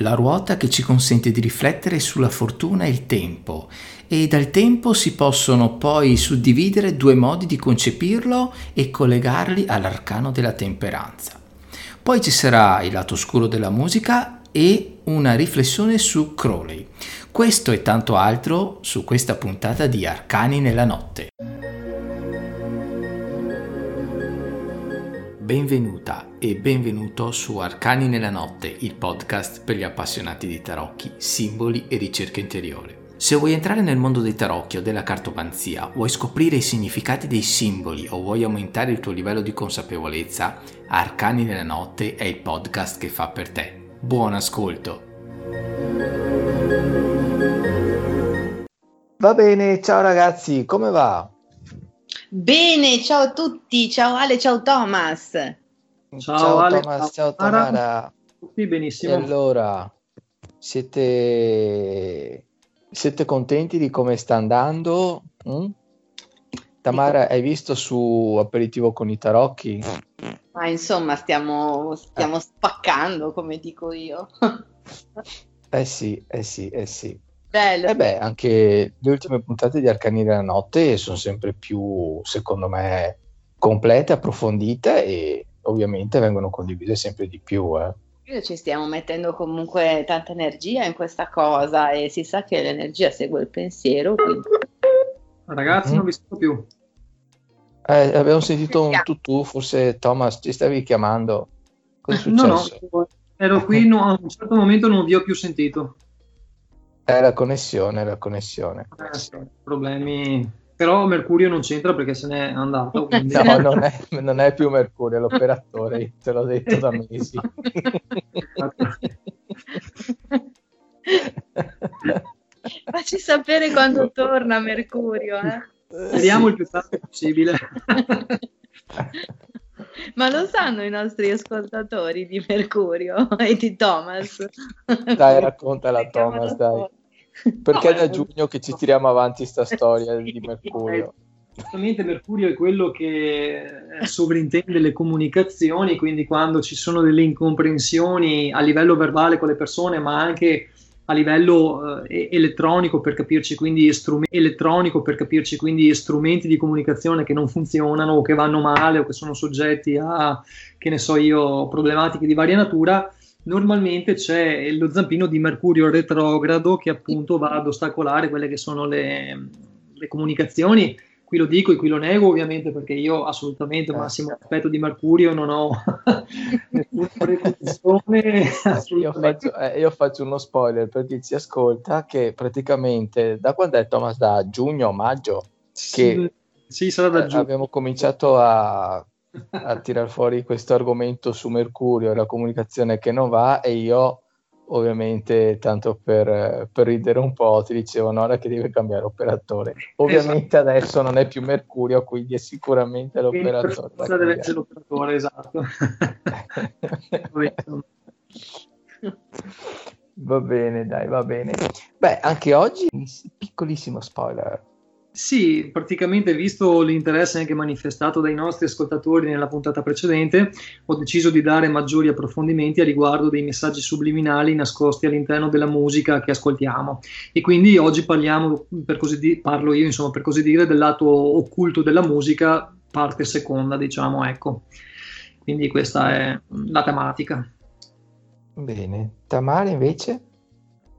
la ruota che ci consente di riflettere sulla fortuna e il tempo e dal tempo si possono poi suddividere due modi di concepirlo e collegarli all'arcano della temperanza. Poi ci sarà il lato oscuro della musica e una riflessione su Crowley. Questo e tanto altro su questa puntata di Arcani nella notte. Benvenuta e benvenuto su Arcani nella notte, il podcast per gli appassionati di tarocchi, simboli e ricerca interiore. Se vuoi entrare nel mondo dei tarocchi o della cartomanzia, vuoi scoprire i significati dei simboli o vuoi aumentare il tuo livello di consapevolezza, Arcani nella notte è il podcast che fa per te. Buon ascolto! Va bene, ciao ragazzi, come va? Bene, ciao a tutti, ciao Ale, ciao Thomas. Ciao, ciao Ale, Thomas, ciao Tamara. Tutti benissimo. E allora, siete, siete contenti di come sta andando? Mm? Tamara, hai visto su Aperitivo con i tarocchi? Ma insomma, stiamo, stiamo eh. spaccando, come dico io. eh sì, eh sì, eh sì. Bello. E eh beh, anche le ultime puntate di Arcani della Notte sono sempre più, secondo me, complete, approfondite e ovviamente vengono condivise sempre di più. Eh. Ci stiamo mettendo comunque tanta energia in questa cosa e si sa che l'energia segue il pensiero. Quindi... Ragazzi, mm. non vi sento più. Eh, abbiamo sentito un tutù, forse Thomas ci stavi chiamando. Cosa è successo? No, no, ero qui, no, a un certo momento non vi ho più sentito. È la connessione, la connessione. Eh, sì, problemi. Però Mercurio non c'entra perché se n'è andato. Quindi... no, non è, non è, più Mercurio, è l'operatore, te l'ho detto da mesi. Facci sapere quando torna Mercurio. Eh? Speriamo il più tardi possibile. Ma lo sanno i nostri ascoltatori di Mercurio e di Thomas? Dai, raccontala Thomas, dai. Perché no, è da giugno che ci tiriamo avanti sta storia di Mercurio. Giustamente Mercurio è quello che sovrintende le comunicazioni, quindi quando ci sono delle incomprensioni a livello verbale con le persone, ma anche a livello eh, elettronico per capirci quindi strumenti elettronico per capirci quindi strumenti di comunicazione che non funzionano o che vanno male o che sono soggetti a che ne so io problematiche di varia natura normalmente c'è lo zampino di Mercurio retrogrado che appunto va ad ostacolare quelle che sono le, le comunicazioni. Qui lo dico e qui lo nego ovviamente perché io assolutamente massimo rispetto di Mercurio non ho nessuna preconcezione io, faccio, eh, io faccio uno spoiler per chi ci ascolta che praticamente da quando è Thomas? Da giugno o maggio? Che sì, sarà da giugno. abbiamo cominciato a, a tirar fuori questo argomento su Mercurio e la comunicazione che non va e io ovviamente tanto per, per, ridere un po' ti dicevano ora che deve cambiare operatore. Ovviamente esatto. adesso non è più Mercurio quindi è sicuramente l'operatore per deve essere l'operatore esatto. Va bene dai va bene. Beh anche oggi piccolissimo spoiler sì, praticamente visto l'interesse anche manifestato dai nostri ascoltatori nella puntata precedente, ho deciso di dare maggiori approfondimenti a riguardo dei messaggi subliminali nascosti all'interno della musica che ascoltiamo. E quindi oggi parliamo, per così di- parlo io, insomma, per così dire, del lato occulto della musica, parte seconda, diciamo, ecco. Quindi questa è la tematica. Bene, Tamara invece?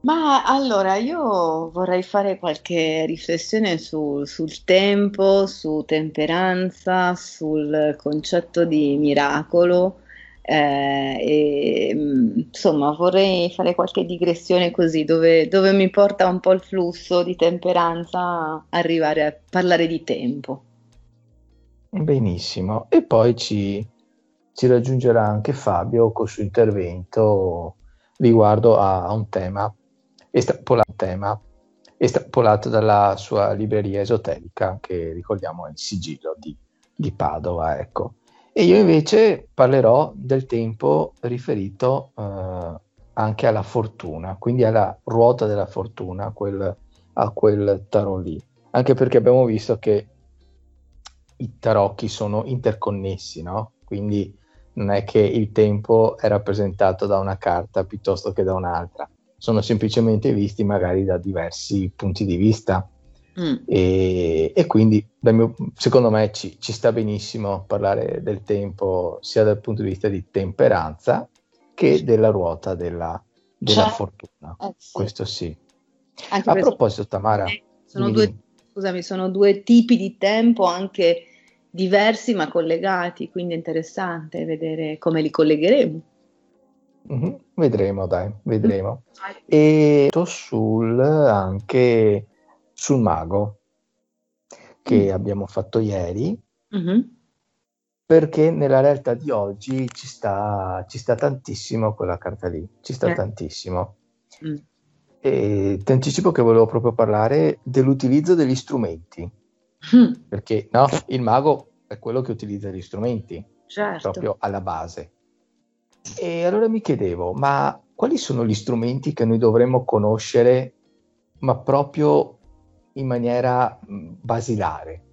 Ma allora io vorrei fare qualche riflessione su, sul tempo, su temperanza, sul concetto di miracolo. Eh, e, mm, insomma, vorrei fare qualche digressione così, dove, dove mi porta un po' il flusso di temperanza arrivare a parlare di tempo. Benissimo, e poi ci, ci raggiungerà anche Fabio col suo intervento riguardo a un tema estrapolato, tema, estrapolato dalla sua libreria esoterica, che ricordiamo è il sigillo di, di Padova. Ecco. E io invece parlerò del tempo riferito eh, anche alla fortuna, quindi alla ruota della fortuna, quel, a quel tarot lì. Anche perché abbiamo visto che i tarocchi sono interconnessi, no? Quindi non è che il tempo è rappresentato da una carta piuttosto che da un'altra, sono semplicemente visti magari da diversi punti di vista. Mm. E, e, quindi mio, secondo me ci, ci, sta benissimo parlare del tempo sia dal punto di vista di temperanza che della ruota della, della cioè, fortuna. Eh, sì. Questo sì. Anche A proposito, Tamara, sono due, scusami, sono due tipi di tempo anche diversi ma collegati, quindi è interessante vedere come li collegheremo. Mm-hmm, vedremo, dai, vedremo. E sul, anche sul mago che mm. abbiamo fatto ieri, mm-hmm. perché nella realtà di oggi ci sta, ci sta tantissimo quella carta lì, ci sta eh. tantissimo. Mm. E ti anticipo che volevo proprio parlare dell'utilizzo degli strumenti, mm. perché no, il mago è quello che utilizza gli strumenti, certo. proprio alla base. E allora mi chiedevo, ma quali sono gli strumenti che noi dovremmo conoscere, ma proprio in maniera basilare?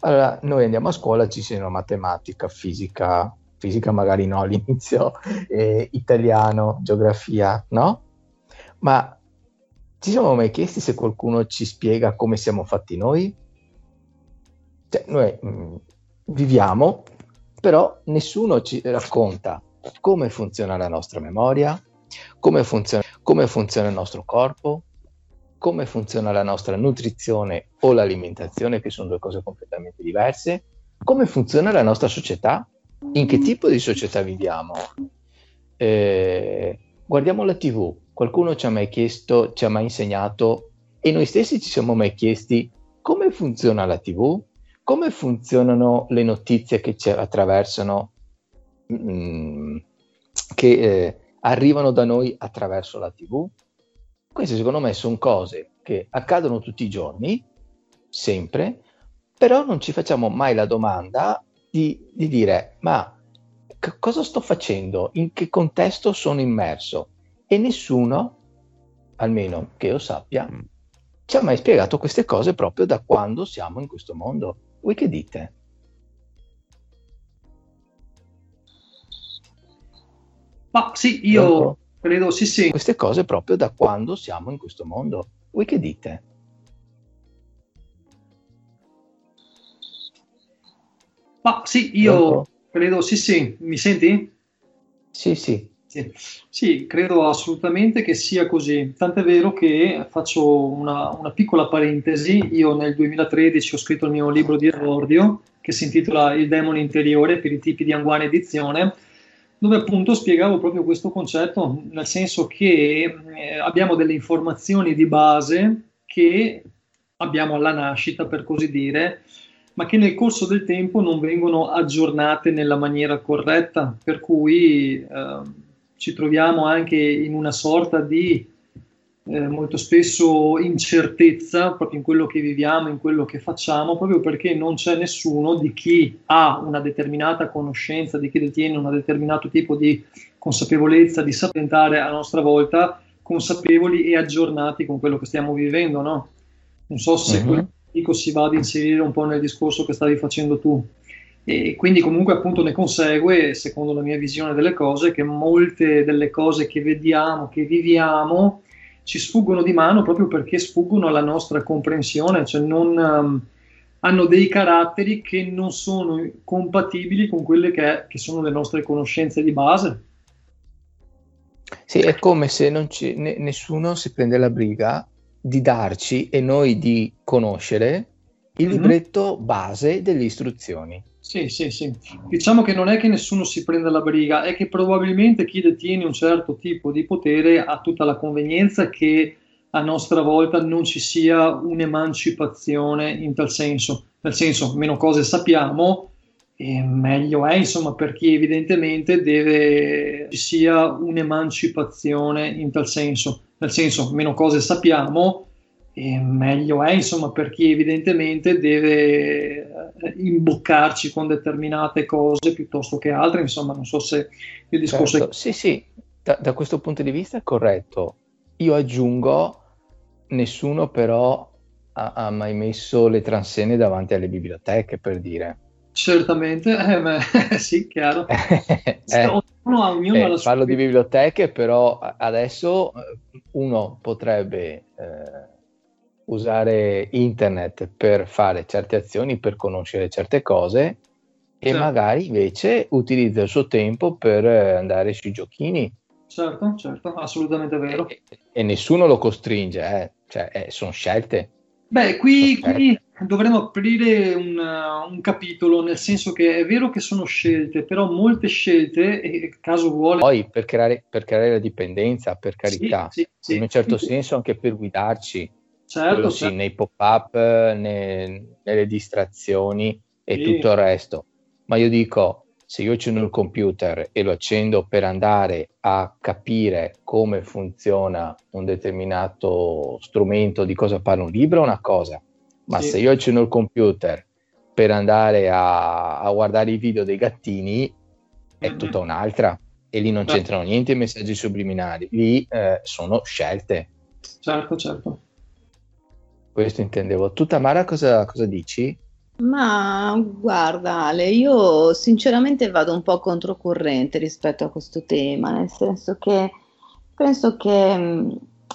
Allora, noi andiamo a scuola, ci sono matematica, fisica, fisica magari no all'inizio, eh, italiano, geografia, no? Ma ci siamo mai chiesti se qualcuno ci spiega come siamo fatti noi? Cioè, noi mh, viviamo, però nessuno ci racconta come funziona la nostra memoria, come funziona, come funziona il nostro corpo, come funziona la nostra nutrizione o l'alimentazione, che sono due cose completamente diverse, come funziona la nostra società, in che tipo di società viviamo. Eh, guardiamo la TV, qualcuno ci ha mai chiesto, ci ha mai insegnato? E noi stessi ci siamo mai chiesti come funziona la TV, come funzionano le notizie che ci attraversano, mh, mm, che eh, arrivano da noi attraverso la TV? Queste secondo me sono cose che accadono tutti i giorni, sempre, però non ci facciamo mai la domanda di, di dire ma c- cosa sto facendo, in che contesto sono immerso e nessuno, almeno che io sappia, mm. ci ha mai spiegato queste cose proprio da quando siamo in questo mondo. Voi che dite? Ma sì, io credo sì, sì. Queste cose proprio da quando siamo in questo mondo. Voi che dite? Ma sì, io Pronto? credo sì, sì. Mi senti? Sì, sì. Sì. sì, credo assolutamente che sia così. Tant'è vero che faccio una, una, piccola parentesi. Io nel 2013 ho scritto il mio libro di esordio che si intitola Il demone interiore per i tipi di Anguana Edizione, dove appunto spiegavo proprio questo concetto, nel senso che eh, abbiamo delle informazioni di base che abbiamo alla nascita, per così dire, ma che nel corso del tempo non vengono aggiornate nella maniera corretta, per cui eh, ci troviamo anche in una sorta di eh, molto spesso incertezza proprio in quello che viviamo, in quello che facciamo, proprio perché non c'è nessuno di chi ha una determinata conoscenza, di chi detiene un determinato tipo di consapevolezza, di sapere a nostra volta consapevoli e aggiornati con quello che stiamo vivendo, no? Non so se uh-huh. quello che dico si va ad inserire un po' nel discorso che stavi facendo tu. E quindi comunque appunto ne consegue, secondo la mia visione delle cose, che molte delle cose che vediamo, che viviamo, ci sfuggono di mano proprio perché sfuggono alla nostra comprensione, cioè non, um, hanno dei caratteri che non sono compatibili con quelle che, che, sono le nostre conoscenze di base. Sì, è come se ci, ne, nessuno si prende la briga di darci e noi di conoscere il mm-hmm. libretto base delle istruzioni. Sì, sì, sì. Diciamo che non è che nessuno si prenda la briga, è che probabilmente chi detiene un certo tipo di potere ha tutta la convenienza che a nostra volta non ci sia un'emancipazione in tal senso. Nel senso, meno cose sappiamo, e meglio è, insomma, per chi evidentemente deve ci sia un'emancipazione in tal senso. Nel senso, meno cose sappiamo, e meglio è, insomma, per chi evidentemente deve eh, imboccarci con determinate cose piuttosto che altre, insomma, non so se il discorso certo. è... Sì, sì, da, da, questo punto di vista è corretto. Io aggiungo, nessuno però ha, ha mai messo le transenne davanti alle biblioteche, per dire. Certamente, eh, beh, sì, chiaro. eh, ognuno ha, ognuno eh, parlo di biblioteche, però adesso eh, uno potrebbe eh, usare internet per fare certe azioni, per conoscere certe cose e certo. magari invece utilizza il suo tempo per andare sui giochini. Certo, certo, assolutamente vero. E, e nessuno lo costringe, eh. cioè, eh, sono scelte. Beh, qui, qui dovremmo aprire un, un, capitolo, nel senso che è vero che sono scelte, però molte scelte, e caso vuole... Poi per creare, per creare la dipendenza, per carità, sì, sì, sì. in un certo senso anche per guidarci, certo, sì, certo. nei pop-up, ne, nelle distrazioni e tutto il resto. Ma io dico, se io accendo il computer e lo accendo per andare a capire come funziona un determinato strumento, di cosa parla un libro, è una cosa, ma sì. se io accendo il computer per andare a, a guardare i video dei gattini, è mm-hmm. tutta un'altra. E lì non certo. c'entrano niente i messaggi subliminali, lì eh, sono scelte. Certo, certo. Questo intendevo. Tu Tamara cosa, cosa dici? Ma guarda Ale, io sinceramente vado un po' controcorrente rispetto a questo tema, nel senso che penso che mm,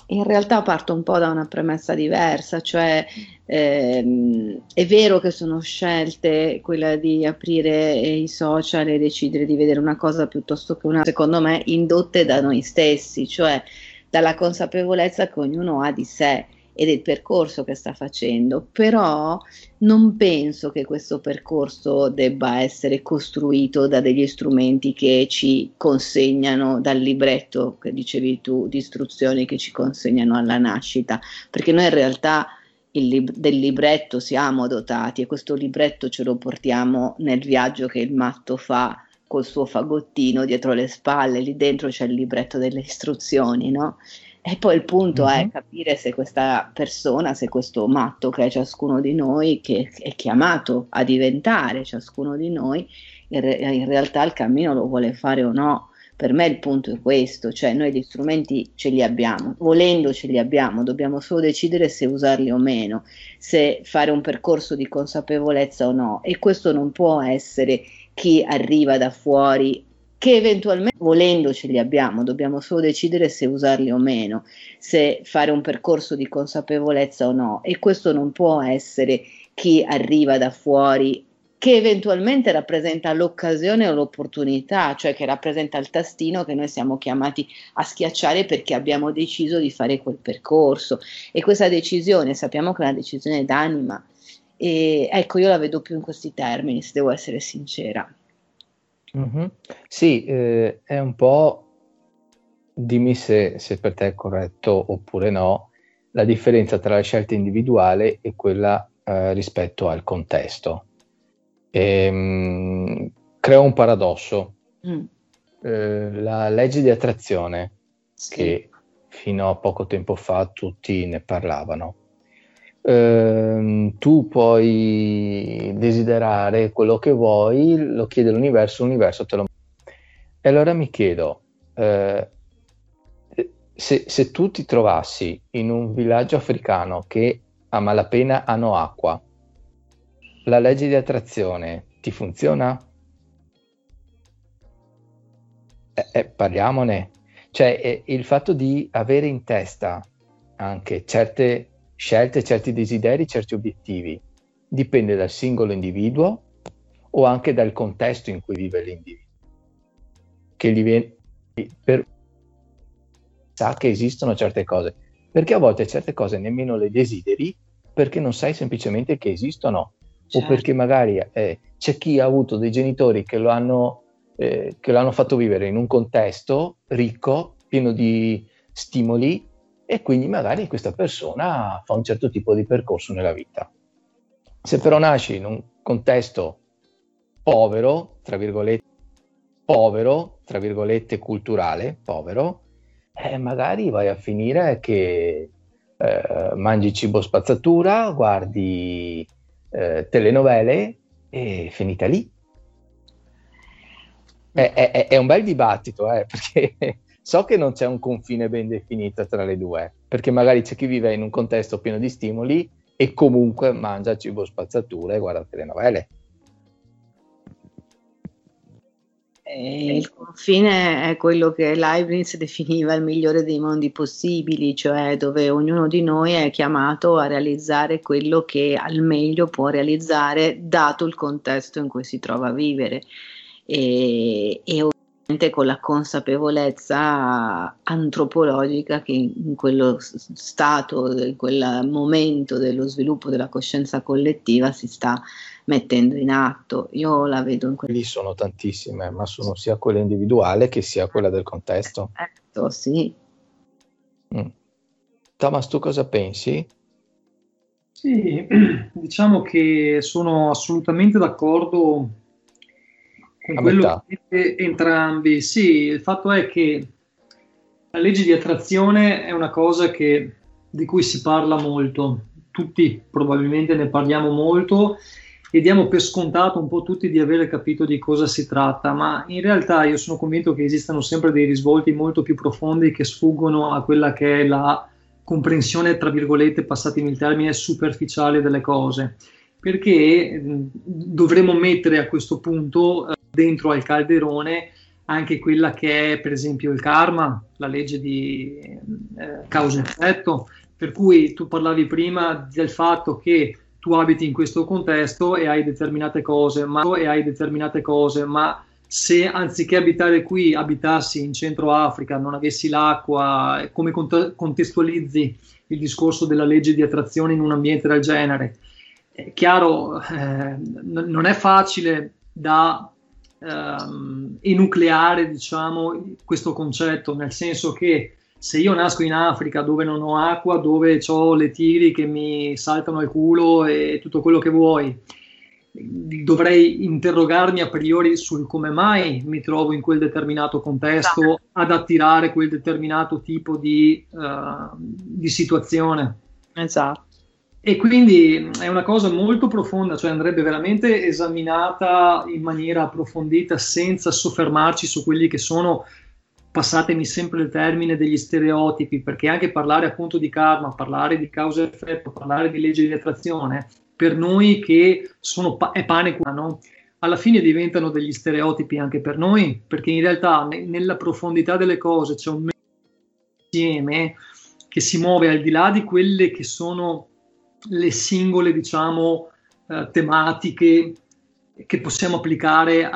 in realtà parto un po' da una premessa diversa, cioè ehm, è vero che sono scelte quella di aprire i social e decidere di vedere una cosa piuttosto che una, secondo me, indotte da noi stessi, cioè dalla consapevolezza che ognuno ha di sé e del percorso che sta facendo, però non penso che questo percorso debba essere costruito da degli strumenti che ci consegnano dal libretto che dicevi tu, di istruzioni che ci consegnano alla nascita, perché noi in realtà lib- del libretto siamo dotati e questo libretto ce lo portiamo nel viaggio che il matto fa col suo fagottino dietro le spalle, lì dentro c'è il libretto delle istruzioni, no? E poi il punto mm-hmm. è mhm. capire se questa persona, se questo matto che è ciascuno di noi, che è chiamato a diventare ciascuno di noi, in, re- in realtà il cammino lo vuole fare o no. Per me il punto è questo, cioè noi gli strumenti ce li abbiamo, volendo ce li abbiamo, dobbiamo solo decidere se usarli o meno, se fare un percorso di consapevolezza o no. E questo non può essere chi arriva da fuori che eventualmente volendo ce li abbiamo, dobbiamo solo decidere se usarli o meno, se fare un percorso di consapevolezza o no. E questo non può essere chi arriva da fuori che eventualmente rappresenta l'occasione o l'opportunità, cioè che rappresenta il tastino che noi siamo chiamati a schiacciare perché abbiamo deciso di fare quel percorso. E questa decisione sappiamo che è una decisione d'anima. E ecco io la vedo più in questi termini se devo essere sincera. Mm-hmm. Sì, eh, è un po', dimmi se, se, per te è corretto oppure no, la differenza tra la scelta individuale e quella eh, rispetto al contesto. Ehm, creo un paradosso. Mm. Eh, la legge di attrazione, sì. che fino a poco tempo fa tutti ne parlavano, Ehm, tu puoi desiderare quello che vuoi, lo chiede l'universo, l'universo te lo E allora mi chiedo, eh, se, se, tu ti trovassi in un villaggio africano che a malapena hanno acqua, la legge di attrazione ti funziona? Eh, eh, parliamone. Cioè, eh, il fatto di avere in testa anche certe scelte, certi desideri, certi obiettivi. Dipende dal singolo individuo o anche dal contesto in cui vive l'individuo. Che gli viene, per, sa che esistono certe cose, perché a volte certe cose nemmeno le desideri perché non sai semplicemente che esistono certo. o perché magari eh, c'è chi ha avuto dei genitori che lo, hanno, eh, che lo hanno fatto vivere in un contesto ricco, pieno di stimoli e quindi magari questa persona fa un certo tipo di percorso nella vita. Se però nasci in un contesto povero, tra virgolette, povero, tra virgolette, culturale, povero, eh, magari vai a finire che eh, mangi cibo spazzatura, guardi eh, telenovele e finita lì. È, è, è, un bel dibattito, eh, perché So che non c'è un confine ben definito tra le due, perché magari c'è chi vive in un contesto pieno di stimoli e comunque mangia cibo spazzatura e guarda telenovele. E il confine è quello che Leibniz definiva il migliore dei mondi possibili, cioè dove ognuno di noi è chiamato a realizzare quello che al meglio può realizzare dato il contesto in cui si trova a vivere. E, e con la consapevolezza antropologica che in quello stato, in quel momento dello sviluppo della coscienza collettiva si sta mettendo in atto. Io la vedo in quello. Lì sono tantissime, ma sono sia quella individuale che sia quella del contesto. Certo, sì. Mm. Thomas, tu cosa pensi? Sì, diciamo che sono assolutamente d'accordo con A quello che entrambi. Sì, il fatto è che la legge di attrazione è una cosa che, di cui si parla molto, tutti probabilmente ne parliamo molto e diamo per scontato un po' tutti di avere capito di cosa si tratta, ma in realtà io sono convinto che esistano sempre dei risvolti molto più profondi che sfuggono a quella che è la comprensione, tra virgolette, passatemi il termine, superficiale delle cose, perché dovremmo mettere a questo punto eh, dentro al calderone anche quella che è per esempio il karma, la legge di eh, causa-effetto, per cui tu parlavi prima del fatto che tu abiti in questo contesto e hai determinate cose, ma, hai determinate cose, ma se anziché abitare qui abitassi in Centro Africa, non avessi l'acqua, come cont- contestualizzi il discorso della legge di attrazione in un ambiente del genere? È chiaro, eh, n- non è facile da ehm, enucleare diciamo, questo concetto, nel senso che se io nasco in Africa dove non ho acqua, dove ho le tiri che mi saltano al culo e tutto quello che vuoi, dovrei interrogarmi a priori sul come mai mi trovo in quel determinato contesto esatto. ad attirare quel determinato tipo di, uh, di situazione. Esatto. E quindi è una cosa molto profonda, cioè andrebbe veramente esaminata in maniera approfondita senza soffermarci su quelli che sono passatemi sempre il termine degli stereotipi, perché anche parlare appunto di karma, parlare di causa e effetto, parlare di legge di attrazione, per noi che sono è pane no? alla fine diventano degli stereotipi anche per noi, perché in realtà ne- nella profondità delle cose c'è un insieme che si muove al di là di quelle che sono le singole, diciamo, eh, tematiche che possiamo applicare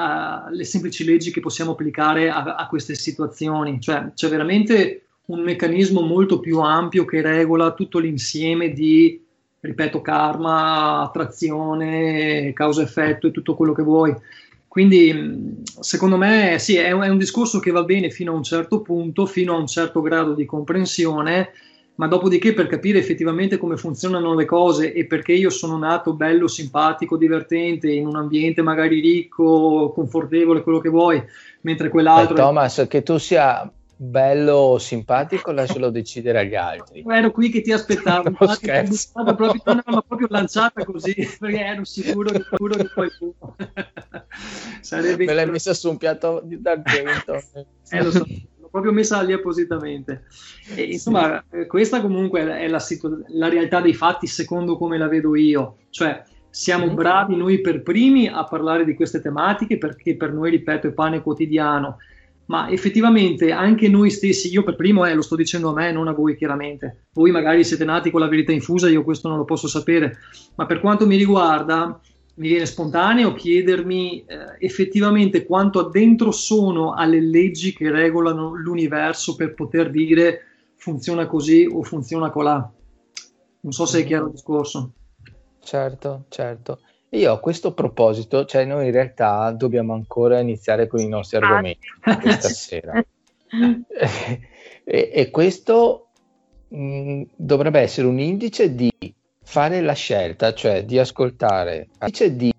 le semplici leggi che possiamo applicare a, a queste situazioni. Cioè c'è veramente un meccanismo molto più ampio che regola tutto l'insieme di, ripeto, karma, attrazione, causa-effetto e tutto quello che vuoi. Quindi secondo me sì, è un, è un discorso che va bene fino a un certo punto, fino a un certo grado di comprensione, ma dopodiché per capire effettivamente come funzionano le cose e perché io sono nato bello, simpatico, divertente, in un ambiente magari ricco, confortevole, quello che vuoi, mentre quell'altro... Eh, Thomas, è... che tu sia bello o simpatico lascialo decidere agli altri. Ero qui che ti aspettavo, no, scherzo. Proprio, no, proprio lanciata così, perché ero sicuro, sicuro che tu... Sarebbe... Me l'hai messa su un piatto d'argento. eh, lo so proprio messa lì appositamente. E, insomma, sì. Eh, questa comunque è la, situ- la, realtà dei fatti secondo come la vedo io. Cioè, siamo mm. bravi noi per primi a parlare di queste tematiche perché per noi, ripeto, è pane quotidiano. Ma effettivamente anche noi stessi, io per primo eh, lo sto dicendo a me, non a voi chiaramente. Voi magari siete nati con la verità infusa, io questo non lo posso sapere. Ma per quanto mi riguarda, mi viene spontaneo chiedermi eh, effettivamente quanto addentro sono alle leggi che regolano l'universo per poter dire funziona così o funziona colà. Non so se è chiaro il discorso. Certo, certo. Io a questo proposito, cioè noi in realtà dobbiamo ancora iniziare con i nostri ah, argomenti questa sera. e, e, questo mh, mm, dovrebbe essere un indice di fare la scelta, cioè di ascoltare, invece di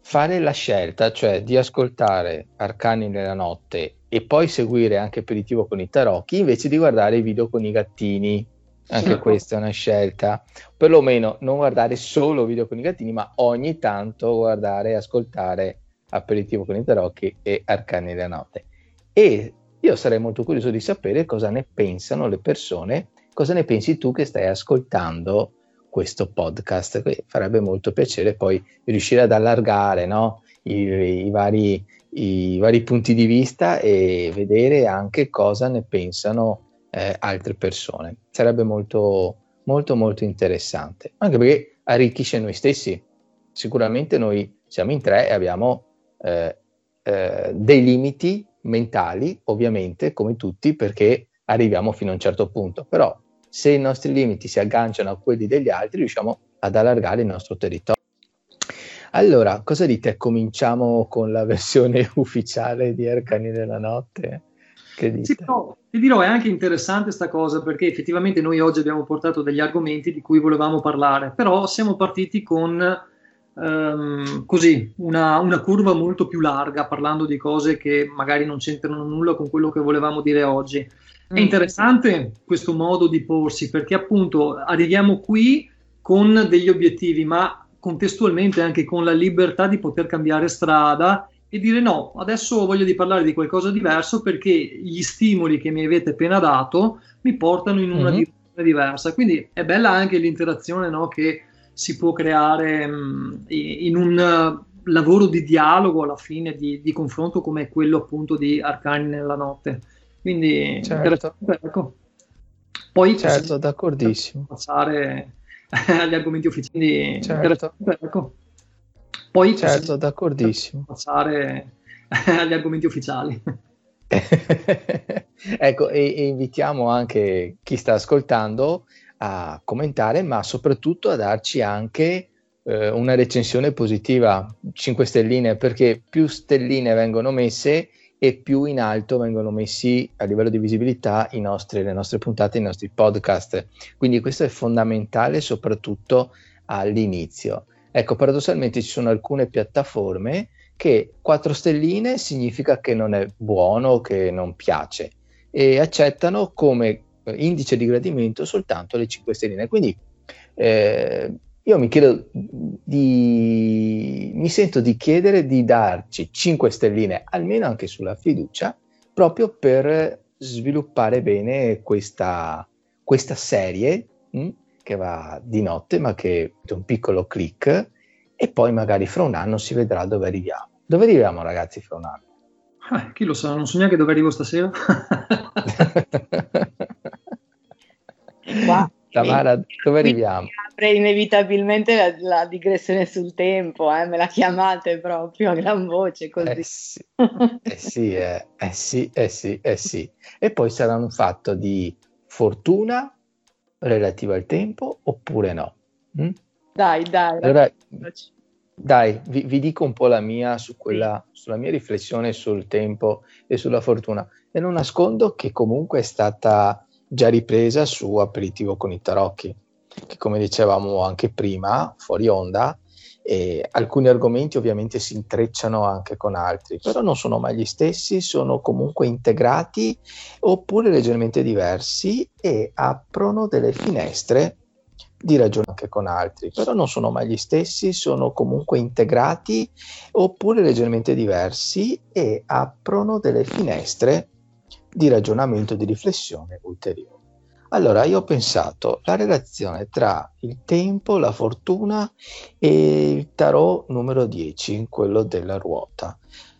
fare la scelta, cioè di ascoltare Arcani nella notte e poi seguire anche aperitivo con i tarocchi, invece di guardare i video con i gattini. Anche questa è una scelta, perlomeno non guardare solo video con i gattini, ma ogni tanto guardare e ascoltare aperitivo con i tarocchi e Arcani nella notte. E io sarei molto curioso di sapere cosa ne pensano le persone, cosa ne pensi tu che stai ascoltando questo podcast. Quindi farebbe molto piacere poi riuscire ad allargare no? I, i, vari i vari punti di vista e vedere anche cosa ne pensano eh, altre persone. Sarebbe molto, molto, molto interessante, anche perché arricchisce noi stessi. Sicuramente noi siamo in tre e abbiamo eh, eh, dei limiti mentali, ovviamente, come tutti, perché arriviamo fino a un certo punto, però se i nostri limiti si agganciano a quelli degli altri, riusciamo ad allargare il nostro territorio. Allora, cosa dite? Cominciamo con la versione ufficiale di Arcani della Notte? Che dite? Sì, però, ti dirò, è anche interessante questa cosa perché effettivamente noi oggi abbiamo portato degli argomenti di cui volevamo parlare, però siamo partiti con um, così una, una, curva molto più larga, parlando di cose che magari non c'entrano nulla con quello che volevamo dire oggi. È mm. interessante questo modo di porsi perché appunto arriviamo qui con degli obiettivi, ma contestualmente anche con la libertà di poter cambiare strada e dire no, adesso voglio di parlare di qualcosa di diverso perché gli stimoli che mi avete appena dato mi portano in una mm-hmm. direzione diversa. Quindi è bella anche l'interazione no, che si può creare mh, in un lavoro di dialogo alla fine, di, di, confronto come quello appunto di Arcani nella notte. Quindi certo. ecco. Poi certo, d'accordissimo. Passare agli argomenti ufficiali. Certo. Ecco. Poi certo, d'accordissimo. Passare agli argomenti ufficiali. ecco, e, e, invitiamo anche chi sta ascoltando a commentare, ma soprattutto a darci anche eh, una recensione positiva, 5 stelline, perché più stelline vengono messe e più in alto vengono messi a livello di visibilità nostri, le nostre puntate, i nostri podcast. Quindi questo è fondamentale soprattutto all'inizio. Ecco, paradossalmente ci sono alcune piattaforme che 4 stelline significa che non è buono, che non piace e accettano come indice di gradimento soltanto le 5 stelline. Quindi eh, io mi chiedo di, mi sento di chiedere di darci 5 stelline, almeno anche sulla fiducia, proprio per sviluppare bene questa, questa serie mh, hm, che va di notte, ma che è un piccolo click e poi magari fra un anno si vedrà dove arriviamo. Dove arriviamo ragazzi fra un anno? Eh, chi lo sa, non so neanche dove arrivo stasera. Qua. Tamara, dove arriviamo? Apre inevitabilmente la, la, digressione sul tempo, eh? me la chiamate proprio a gran voce così. Eh sì, eh sì, eh, eh sì, eh sì, eh sì. E poi sarà un fatto di fortuna relativa al tempo oppure no? Mm? Dai, dai. Allora, dai, vi, vi, dico un po' la mia su quella, sulla mia riflessione sul tempo e sulla fortuna. E non nascondo che comunque è stata già ripresa su Aperitivo con i Tarocchi, che come dicevamo anche prima, fuori onda, alcuni argomenti ovviamente si intrecciano anche con altri, però non sono mai gli stessi, sono comunque integrati oppure leggermente diversi e aprono delle finestre di ragione anche con altri, però non sono mai gli stessi, sono comunque integrati oppure leggermente diversi e aprono delle finestre di ragionamento, di riflessione ulteriore. Allora, io ho pensato la relazione tra il tempo, la fortuna e il tarot numero 10, quello della ruota.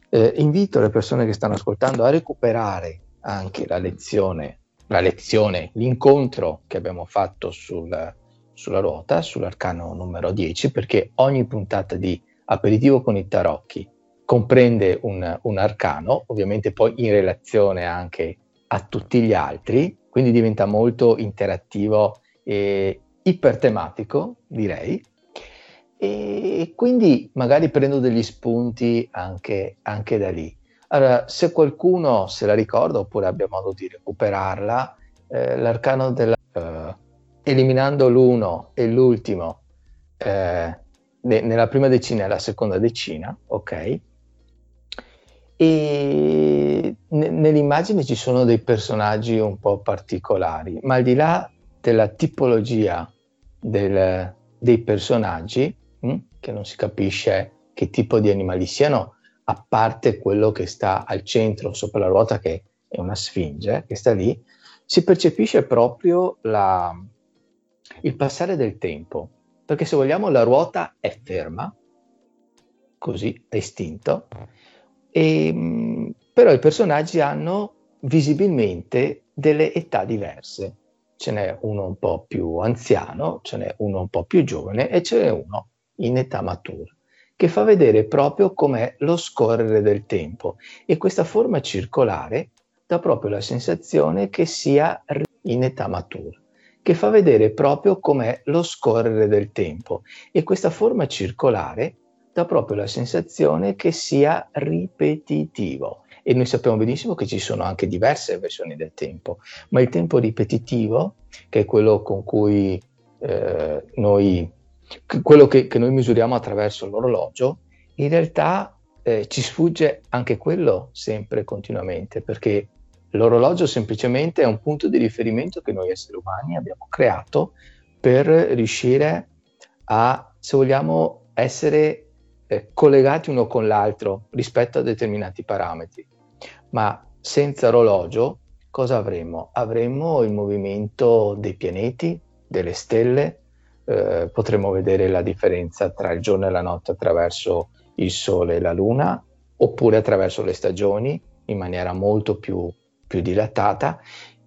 Eh, invito le persone che stanno ascoltando a recuperare anche la lezione, la lezione, l'incontro che abbiamo fatto sul, sulla ruota, sull'arcano numero 10, perché ogni puntata di aperitivo con i tarocchi comprende un, un arcano, ovviamente poi in relazione anche a tutti gli altri, quindi diventa molto interattivo e ipertematico, direi. E quindi magari prendo degli spunti anche, anche da lì. Allora, se qualcuno se la ricorda oppure abbia modo di recuperarla, eh, l'arcano della... Eh, eliminando l'uno e l'ultimo eh, ne, nella prima decina e la seconda decina, ok? E nell'immagine ci sono dei personaggi un po' particolari, ma al di là della tipologia del, dei personaggi, mh, hm, che non si capisce che tipo di animali siano, a parte quello che sta al centro sopra la ruota, che è una sfinge, che sta lì, si percepisce proprio la, il passare del tempo. Perché se vogliamo la ruota è ferma, così è istinto, E, mm, però i personaggi hanno visibilmente delle età diverse. Ce n'è uno un po' più anziano, ce n'è uno un po' più giovane e ce n'è uno in età matura, che fa vedere proprio com'è lo scorrere del tempo. E questa forma circolare dà proprio la sensazione che sia in età matura, che fa vedere proprio com'è lo scorrere del tempo. E questa forma circolare dà proprio la sensazione che sia ripetitivo. E noi sappiamo benissimo che ci sono anche diverse versioni del tempo, ma il tempo ripetitivo, che è quello con cui eh, noi, quello che, che, noi misuriamo attraverso l'orologio, in realtà eh, ci sfugge anche quello sempre continuamente, perché l'orologio semplicemente è un punto di riferimento che noi esseri umani abbiamo creato per riuscire a, se vogliamo, essere eh, collegati uno con l'altro rispetto a determinati parametri. Ma senza orologio cosa avremmo? Avremmo il movimento dei pianeti, delle stelle, eh, potremmo vedere la differenza tra il giorno e la notte attraverso il Sole e la Luna, oppure attraverso le stagioni in maniera molto più, più dilatata,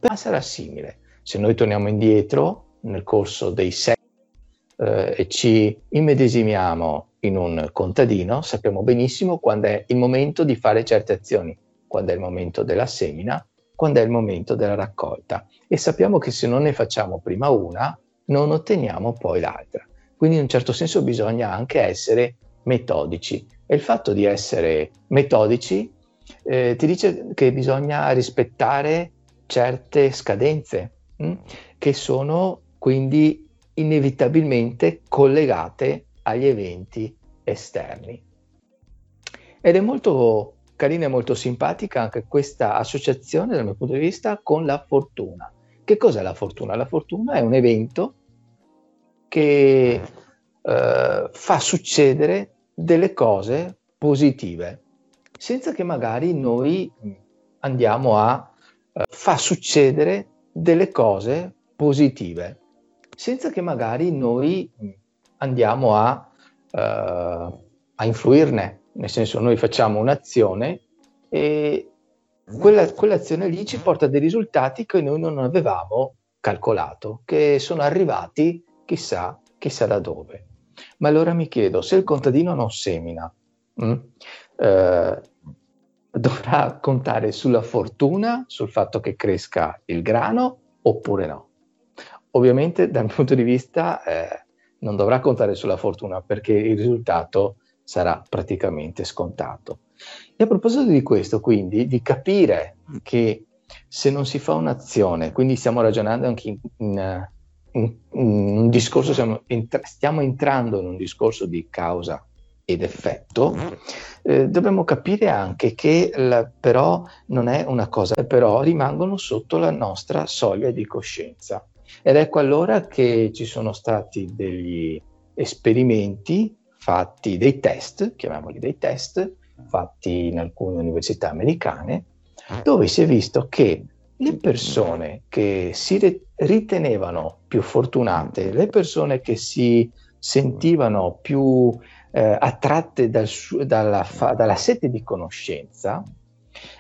ma sarà simile. Se noi torniamo indietro nel corso dei secoli eh, e ci immedesimiamo in un contadino, sappiamo benissimo quando è il momento di fare certe azioni, quando è il momento della semina, quando è il momento della raccolta e sappiamo che se non ne facciamo prima una, non otteniamo poi l'altra. Quindi in un certo senso bisogna anche essere metodici e il fatto di essere metodici eh, ti dice che bisogna rispettare certe scadenze mh, hm, che sono quindi inevitabilmente collegate agli eventi esterni. Ed è molto carina e molto simpatica anche questa associazione dal mio punto di vista con la fortuna. Che cos'è la fortuna? La fortuna è un evento che eh, fa succedere delle cose positive, senza che magari noi andiamo a eh, far succedere delle cose positive, senza che magari noi andiamo a, uh, a influirne, nel senso noi facciamo un'azione e quella, quell'azione lì ci porta dei risultati che noi non avevamo calcolato, che sono arrivati chissà, chissà da dove. Ma allora mi chiedo, se il contadino non semina, mh, mm, eh, dovrà contare sulla fortuna, sul fatto che cresca il grano, oppure no? Ovviamente dal punto di vista eh, non dovrà contare sulla fortuna perché il risultato sarà praticamente scontato. E a proposito di questo, quindi, di capire che se non si fa un'azione, quindi stiamo ragionando anche in, in, in, un discorso, stiamo, stiamo, entrando in un discorso di causa ed effetto, eh, dobbiamo capire anche che la, però non è una cosa, però rimangono sotto la nostra soglia di coscienza. Ed ecco allora che ci sono stati degli esperimenti fatti, dei test, chiamiamoli dei test, fatti in alcune università americane, dove si è visto che le persone che si ritenevano più fortunate, le persone che si sentivano più eh, attratte dal su- dalla, fa- dalla sete di conoscenza,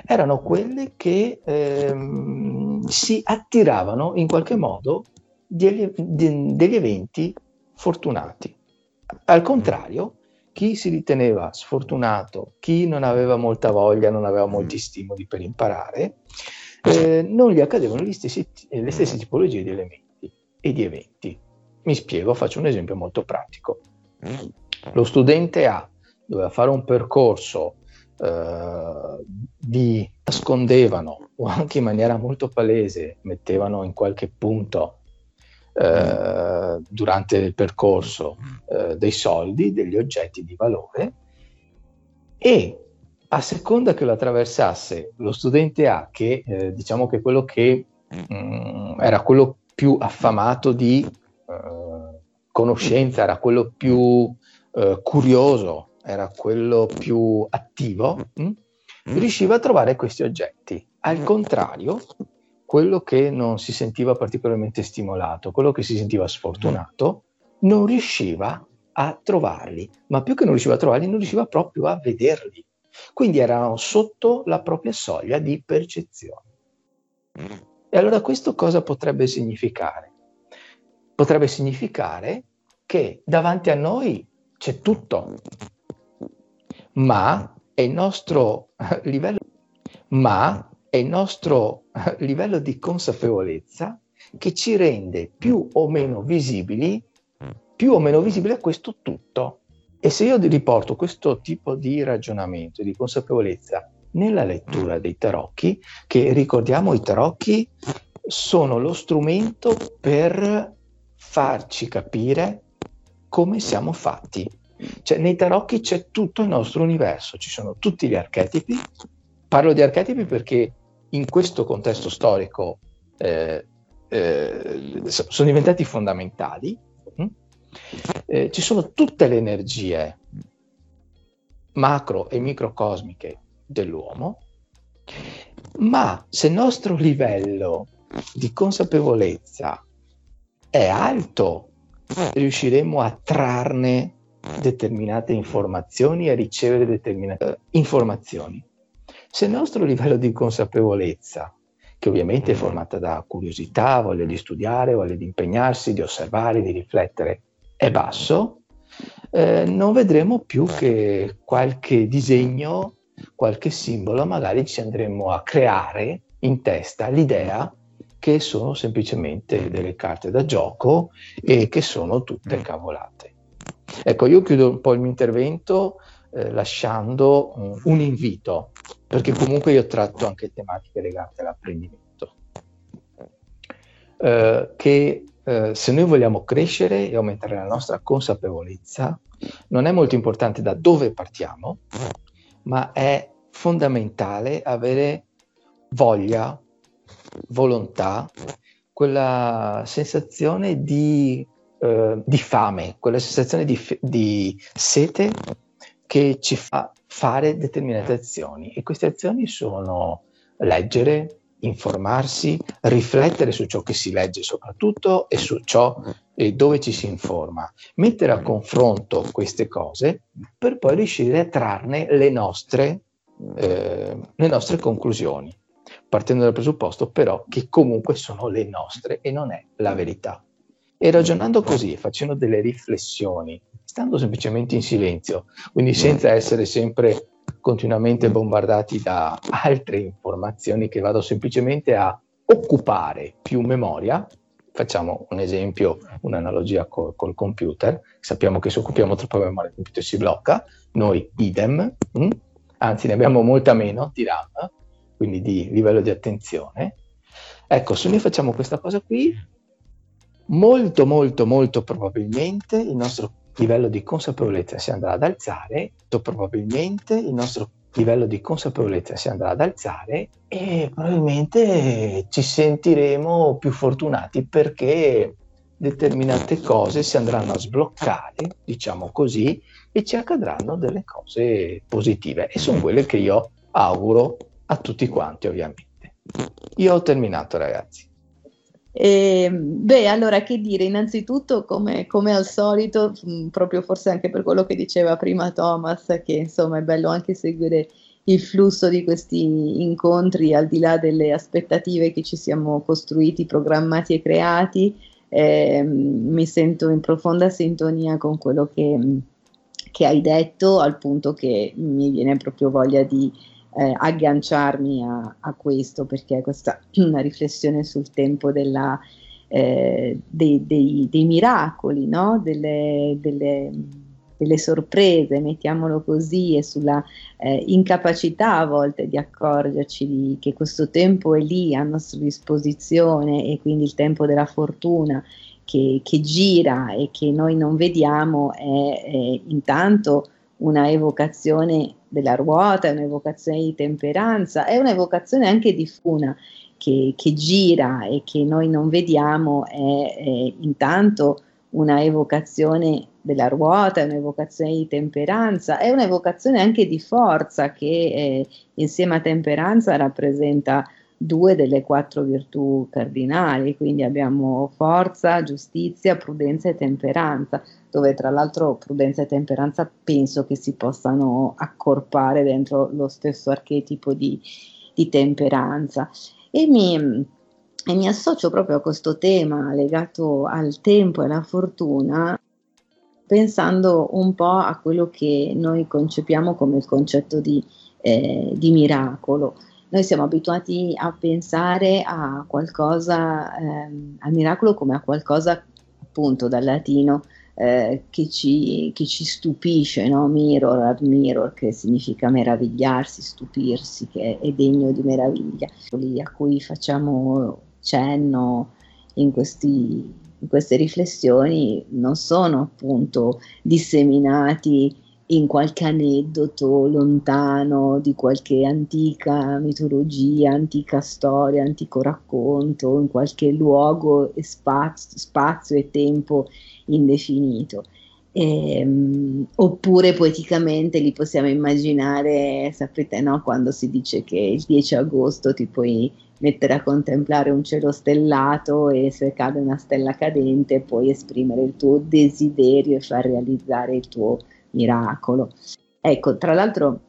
erano quelle che ehm, si attiravano in qualche modo degli, de, degli eventi fortunati. Al contrario, chi si riteneva sfortunato, chi non aveva molta voglia, non aveva molti stimoli per imparare, eh, non gli accadevano stessi, le stesse tipologie di elementi e di eventi. Mi spiego, faccio un esempio molto pratico. Lo studente A doveva fare un percorso eh, di nascondevano o anche in maniera molto palese mettevano in qualche punto eh, durante il percorso eh, dei soldi, degli oggetti di valore. E a seconda che lo attraversasse lo studente A, che eh, diciamo che quello che mh, mm, era quello più affamato di eh, conoscenza, era quello più eh, curioso, era quello più attivo, mh, mm, riusciva a trovare questi oggetti. Al contrario, quello che non si sentiva particolarmente stimolato, quello che si sentiva sfortunato, non riusciva a trovarli, ma più che non riusciva a trovarli, non riusciva proprio a vederli. quindi erano sotto la propria soglia di percezione. E allora questo cosa potrebbe significare? Potrebbe significare che davanti a noi c'è tutto, ma è il nostro livello, ma è il nostro livello di consapevolezza che ci rende più o meno visibili, più o meno visibile questo tutto. E se io riporto questo tipo di ragionamento, di consapevolezza nella lettura dei tarocchi, che ricordiamo i tarocchi sono lo strumento per farci capire come siamo fatti. Cioè, nei tarocchi c'è tutto il nostro universo, ci sono tutti gli archetipi. Parlo di archetipi perché in questo contesto storico eh, eh, sono diventati fondamentali. Hm? Eh, ci sono tutte le energie macro e microcosmiche dell'uomo, ma se il nostro livello di consapevolezza è alto, riusciremo a trarne determinate informazioni e a ricevere determinate informazioni. Se il nostro livello di consapevolezza, che ovviamente è formata da curiosità, voglia di studiare, voglia di impegnarsi, di osservare, di riflettere, è basso, eh, non vedremo più che qualche disegno, qualche simbolo, magari ci andremo a creare in testa l'idea che sono semplicemente delle carte da gioco e che sono tutte cavolate. Ecco, io chiudo un po' il mio intervento eh, lasciando um, un invito, perché comunque io tratto anche tematiche legate all'apprendimento, eh, che eh, se noi vogliamo crescere e aumentare la nostra consapevolezza, non è molto importante da dove partiamo, ma è fondamentale avere voglia, volontà, quella sensazione di, eh, di fame, quella sensazione di, di sete che ci fa fare determinate azioni. E queste azioni sono leggere, informarsi, riflettere su ciò che si legge soprattutto e su ciò e dove ci si informa, mettere a confronto queste cose per poi riuscire a trarne le nostre, eh, le nostre conclusioni, partendo dal presupposto però che comunque sono le nostre e non è la verità. E ragionando così, facendo delle riflessioni, stando semplicemente in silenzio, quindi senza essere sempre continuamente bombardati da altre informazioni che vado semplicemente a occupare più memoria. Facciamo un esempio, un'analogia col, col computer. Sappiamo che se occupiamo troppa memoria il computer si blocca, noi idem, mh? Mm? anzi ne abbiamo molta meno di RAM, quindi di livello di attenzione. Ecco, se noi facciamo questa cosa qui, molto molto molto probabilmente il nostro livello di consapevolezza si andrà ad alzare, probabilmente il nostro livello di consapevolezza si andrà ad alzare e probabilmente ci sentiremo più fortunati perché determinate cose si andranno a sbloccare, diciamo così, e ci accadranno delle cose positive e sono quelle che io auguro a tutti quanti ovviamente. Io ho terminato ragazzi. E, beh, allora che dire, innanzitutto come, come al solito, mh, mm, proprio forse anche per quello che diceva prima Thomas, che insomma è bello anche seguire il flusso di questi incontri al di là delle aspettative che ci siamo costruiti, programmati e creati, eh, mi sento in profonda sintonia con quello che, che hai detto, al punto che mi viene proprio voglia di eh, agganciarmi a, a, questo perché questa una riflessione sul tempo della, eh, dei, dei, dei, miracoli, no? delle, delle, delle, sorprese, mettiamolo così, e sulla eh, incapacità a volte di accorgerci di, che questo tempo è lì a nostra disposizione e quindi il tempo della fortuna. Che, che gira e che noi non vediamo è, è intanto una evocazione della ruota, un'evocazione di temperanza, è un'evocazione anche di funa che, che gira e che noi non vediamo, è, è intanto una evocazione della ruota, è un'evocazione di temperanza, è un'evocazione anche di forza che eh, insieme a temperanza rappresenta due delle quattro virtù cardinali, quindi abbiamo forza, giustizia, prudenza e temperanza, dove tra l'altro prudenza e temperanza penso che si possano accorpare dentro lo stesso archetipo di, di temperanza. E mi, e mi associo proprio a questo tema legato al tempo e alla fortuna pensando un po' a quello che noi concepiamo come il concetto di, eh, di miracolo. Noi siamo abituati a pensare a qualcosa, eh, al miracolo come a qualcosa appunto dal latino eh, che, ci, che, ci, stupisce, no? mirror ad mirror, che significa meravigliarsi, stupirsi, che è degno di meraviglia, a cui facciamo cenno in questi queste riflessioni non sono appunto disseminati in qualche aneddoto lontano di qualche antica mitologia, antica storia, antico racconto, in qualche luogo e spazio, spazio e tempo indefinito. Ehm, oppure poeticamente li possiamo immaginare, sapete, no? quando si dice che il 10 agosto ti puoi mettere a contemplare un cielo stellato e se cade una stella cadente puoi esprimere il tuo desiderio e far realizzare il tuo miracolo. Ecco, tra l'altro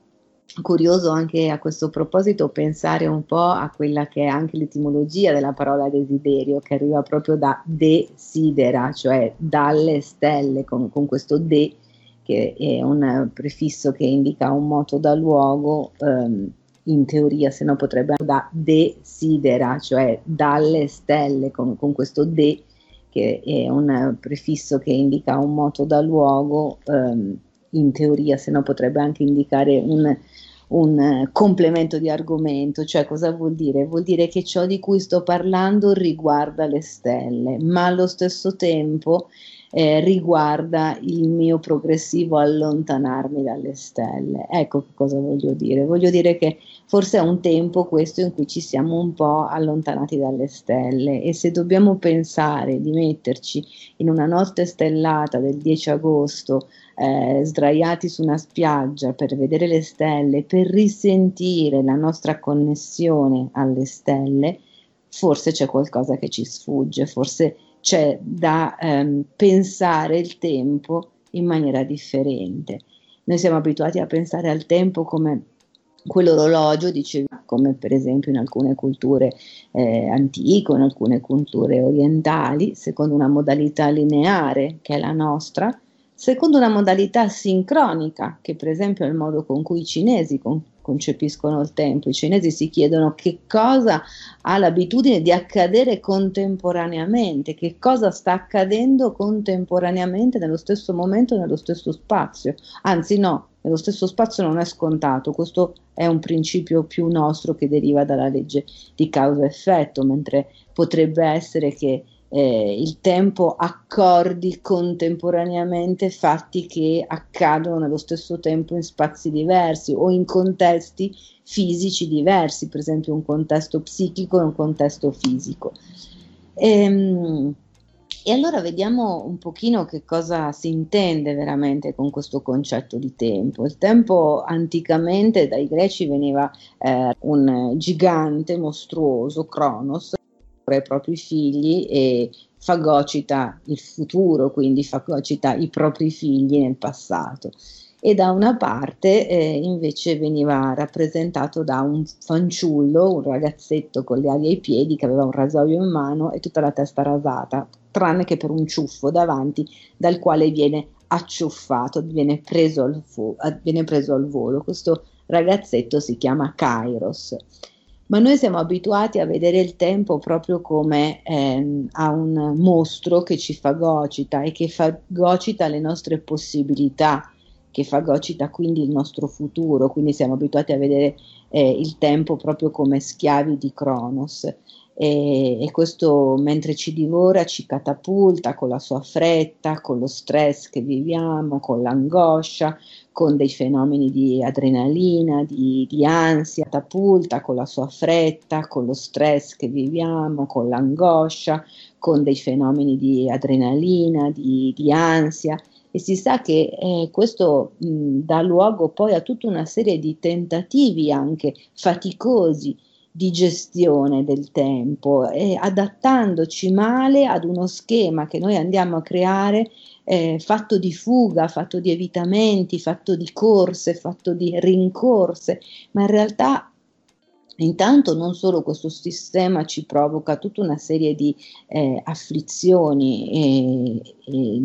curioso anche a questo proposito pensare un po' a quella che è anche l'etimologia della parola desiderio, che arriva proprio da desidera, cioè dalle stelle, con, con questo de, che è un prefisso che indica un moto da luogo. Um, in teoria, se no potrebbe da desidera, cioè dalle stelle, con, con, questo de, che è un prefisso che indica un moto da luogo, ehm, in teoria, se no potrebbe anche indicare un, un complemento di argomento, cioè cosa vuol dire? Vuol dire che ciò di cui sto parlando riguarda le stelle, ma allo stesso tempo eh, riguarda il mio progressivo allontanarmi dalle stelle. Ecco cosa voglio dire. Voglio dire che forse è un tempo questo in cui ci siamo un po' allontanati dalle stelle e se dobbiamo pensare di metterci in una notte stellata del 10 agosto eh, sdraiati su una spiaggia per vedere le stelle, per risentire la nostra connessione alle stelle, forse c'è qualcosa che ci sfugge, forse c'è da ehm, pensare il tempo in maniera differente. Noi siamo abituati a pensare al tempo come quell'orologio, dicevi, come per esempio in alcune culture eh, antiche, in alcune culture orientali, secondo una modalità lineare che è la nostra, secondo una modalità sincronica, che per esempio è il modo con cui i cinesi con, concepiscono il tempo. I cinesi si chiedono che cosa ha l'abitudine di accadere contemporaneamente, che cosa sta accadendo contemporaneamente nello stesso momento, nello stesso spazio. Anzi no, nello stesso spazio non è scontato, questo è un principio più nostro che deriva dalla legge di causa-effetto, mentre potrebbe essere che eh, il tempo accordi contemporaneamente fatti che accadono nello stesso tempo in spazi diversi o in contesti fisici diversi, per esempio un contesto psichico e un contesto fisico. Ehm, e allora vediamo un pochino che cosa si intende veramente con questo concetto di tempo. Il tempo anticamente dai greci veniva eh, un gigante mostruoso, Cronos, ai propri figli e fagocita il futuro, quindi fagocita i propri figli nel passato. E da una parte eh, invece veniva rappresentato da un fanciullo, un ragazzetto con le ali ai piedi che aveva un rasoio in mano e tutta la testa rasata, tranne che per un ciuffo davanti dal quale viene acciuffato, viene preso al, fu- viene preso al volo. Questo ragazzetto si chiama Kairos ma noi siamo abituati a vedere il tempo proprio come ehm, a un mostro che ci fagocita e che fagocita le nostre possibilità, che fagocita quindi il nostro futuro, quindi siamo abituati a vedere eh, il tempo proprio come schiavi di Cronos. E, e, questo mentre ci divora ci catapulta con la sua fretta, con lo stress che viviamo, con l'angoscia, con dei fenomeni di adrenalina, di, di ansia, catapulta con la sua fretta, con lo stress che viviamo, con l'angoscia, con dei fenomeni di adrenalina, di, di ansia. E si sa che eh, questo mh, dà luogo poi a tutta una serie di tentativi anche faticosi di gestione del tempo e adattandoci male ad uno schema che noi andiamo a creare eh, fatto di fuga, fatto di evitamenti, fatto di corse, fatto di rincorse, ma in realtà Intanto non solo questo sistema ci provoca tutta una serie di eh, afflizioni, e, e,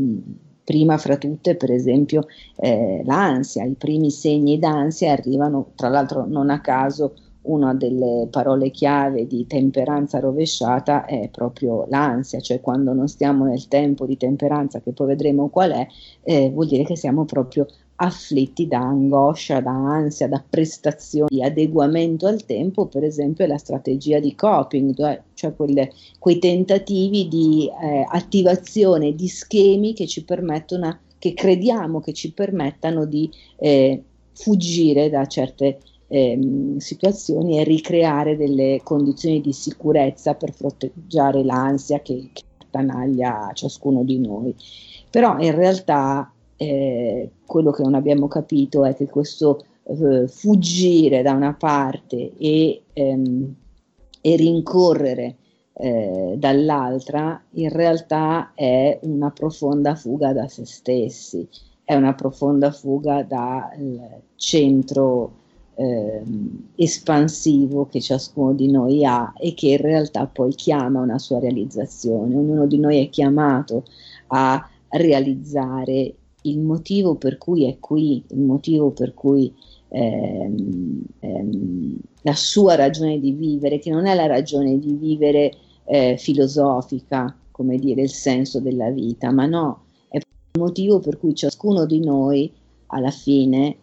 prima fra tutte per esempio eh, l'ansia, i primi segni d'ansia arrivano tra l'altro non a caso una delle parole chiave di temperanza rovesciata è proprio l'ansia, cioè quando non stiamo nel tempo di temperanza, che poi vedremo qual è, eh, vuol dire che siamo proprio afflitti da angoscia, da ansia, da prestazioni di adeguamento al tempo, per esempio la strategia di coping, cioè quelle, quei tentativi di eh, attivazione di schemi che ci permettono, che crediamo che ci permettano di eh, fuggire da certe ehm, situazioni e ricreare delle condizioni di sicurezza per fronteggiare l'ansia che, che attanaglia ciascuno di noi. Però in realtà eh, quello che non abbiamo capito è che questo eh, fuggire da una parte e, ehm, e rincorrere eh, dall'altra in realtà è una profonda fuga da se stessi, è una profonda fuga dal centro eh, espansivo che ciascuno di noi ha e che in realtà poi chiama una sua realizzazione. Ognuno di noi è chiamato a realizzare il motivo per cui è qui, il motivo per cui ehm, ehm, la sua ragione di vivere, che non è la ragione di vivere eh, filosofica, come dire, il senso della vita, ma no, è il motivo per cui ciascuno di noi alla fine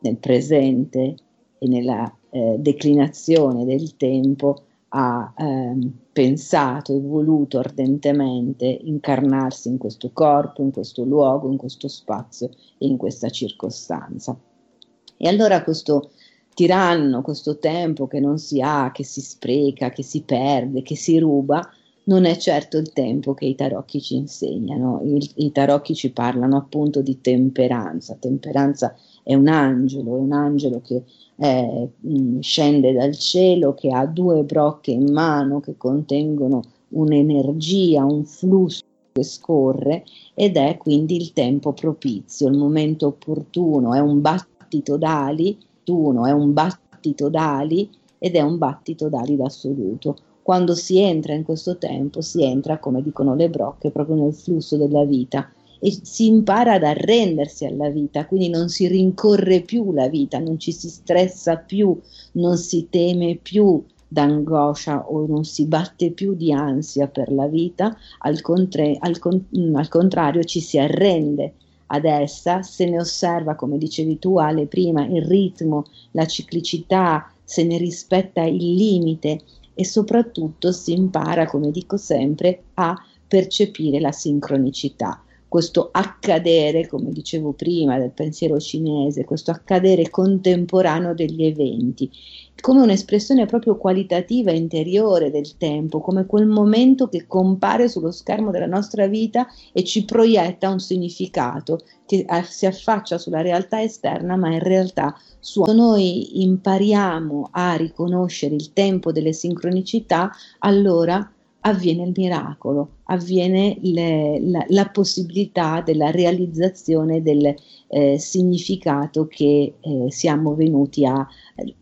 nel presente e nella eh, declinazione del tempo ha ehm, pensato e voluto ardentemente incarnarsi in questo corpo, in questo luogo, in questo spazio e in questa circostanza. E allora questo tiranno, questo tempo che non si ha, che si spreca, che si perde, che si ruba, non è certo il tempo che i tarocchi ci insegnano. I, i tarocchi ci parlano appunto di temperanza. Temperanza è un angelo, è un angelo che eh, mm, scende dal cielo, che ha due brocche in mano che contengono un'energia, un flusso che scorre ed è quindi il tempo propizio, il momento opportuno, è un battito d'ali, è un battito d'ali ed è un battito d'ali d'assoluto. Quando si entra in questo tempo, si entra, come dicono le brocche, proprio nel flusso della vita e si impara ad arrendersi alla vita, quindi non si rincorre più la vita, non ci si stressa più, non si teme più d'angoscia o non si batte più di ansia per la vita, al, contra- al, con- mm, al contrario ci si arrende ad essa, se ne osserva, come dicevi tu Ale prima, il ritmo, la ciclicità, se ne rispetta il limite e soprattutto si impara, come dico sempre, a percepire la sincronicità. Questo accadere, come dicevo prima, del pensiero cinese, questo accadere contemporaneo degli eventi, come un'espressione proprio qualitativa interiore del tempo, come quel momento che compare sullo schermo della nostra vita e ci proietta un significato che si affaccia sulla realtà esterna, ma in realtà su noi impariamo a riconoscere il tempo delle sincronicità, allora avviene il miracolo, avviene le, la, la, possibilità della realizzazione del eh, significato che eh, siamo venuti a,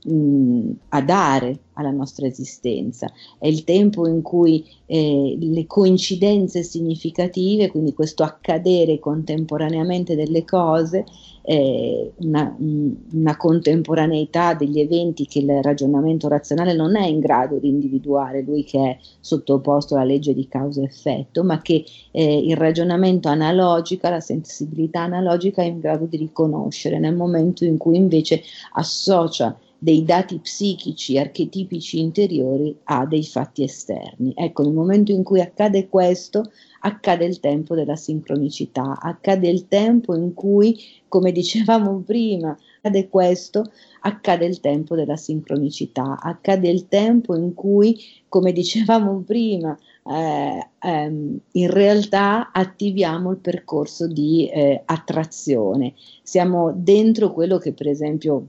mh, mm, a, dare alla nostra esistenza. È il tempo in cui eh, le coincidenze significative, quindi questo accadere contemporaneamente delle cose, eh, una, una, contemporaneità degli eventi che il ragionamento razionale non è in grado di individuare, lui che è sottoposto alla legge di causa e effetto, ma che eh, il ragionamento analogico, la sensibilità analogica è in grado di riconoscere nel momento in cui invece associa dei dati psichici, archetipici interiori a dei fatti esterni. Ecco, nel momento in cui accade questo, accade il tempo della sincronicità, accade il tempo in cui, come dicevamo prima, accade questo, accade il tempo della sincronicità, accade il tempo in cui, come dicevamo prima, eh, ehm, in realtà attiviamo il percorso di eh, attrazione. Siamo dentro quello che per esempio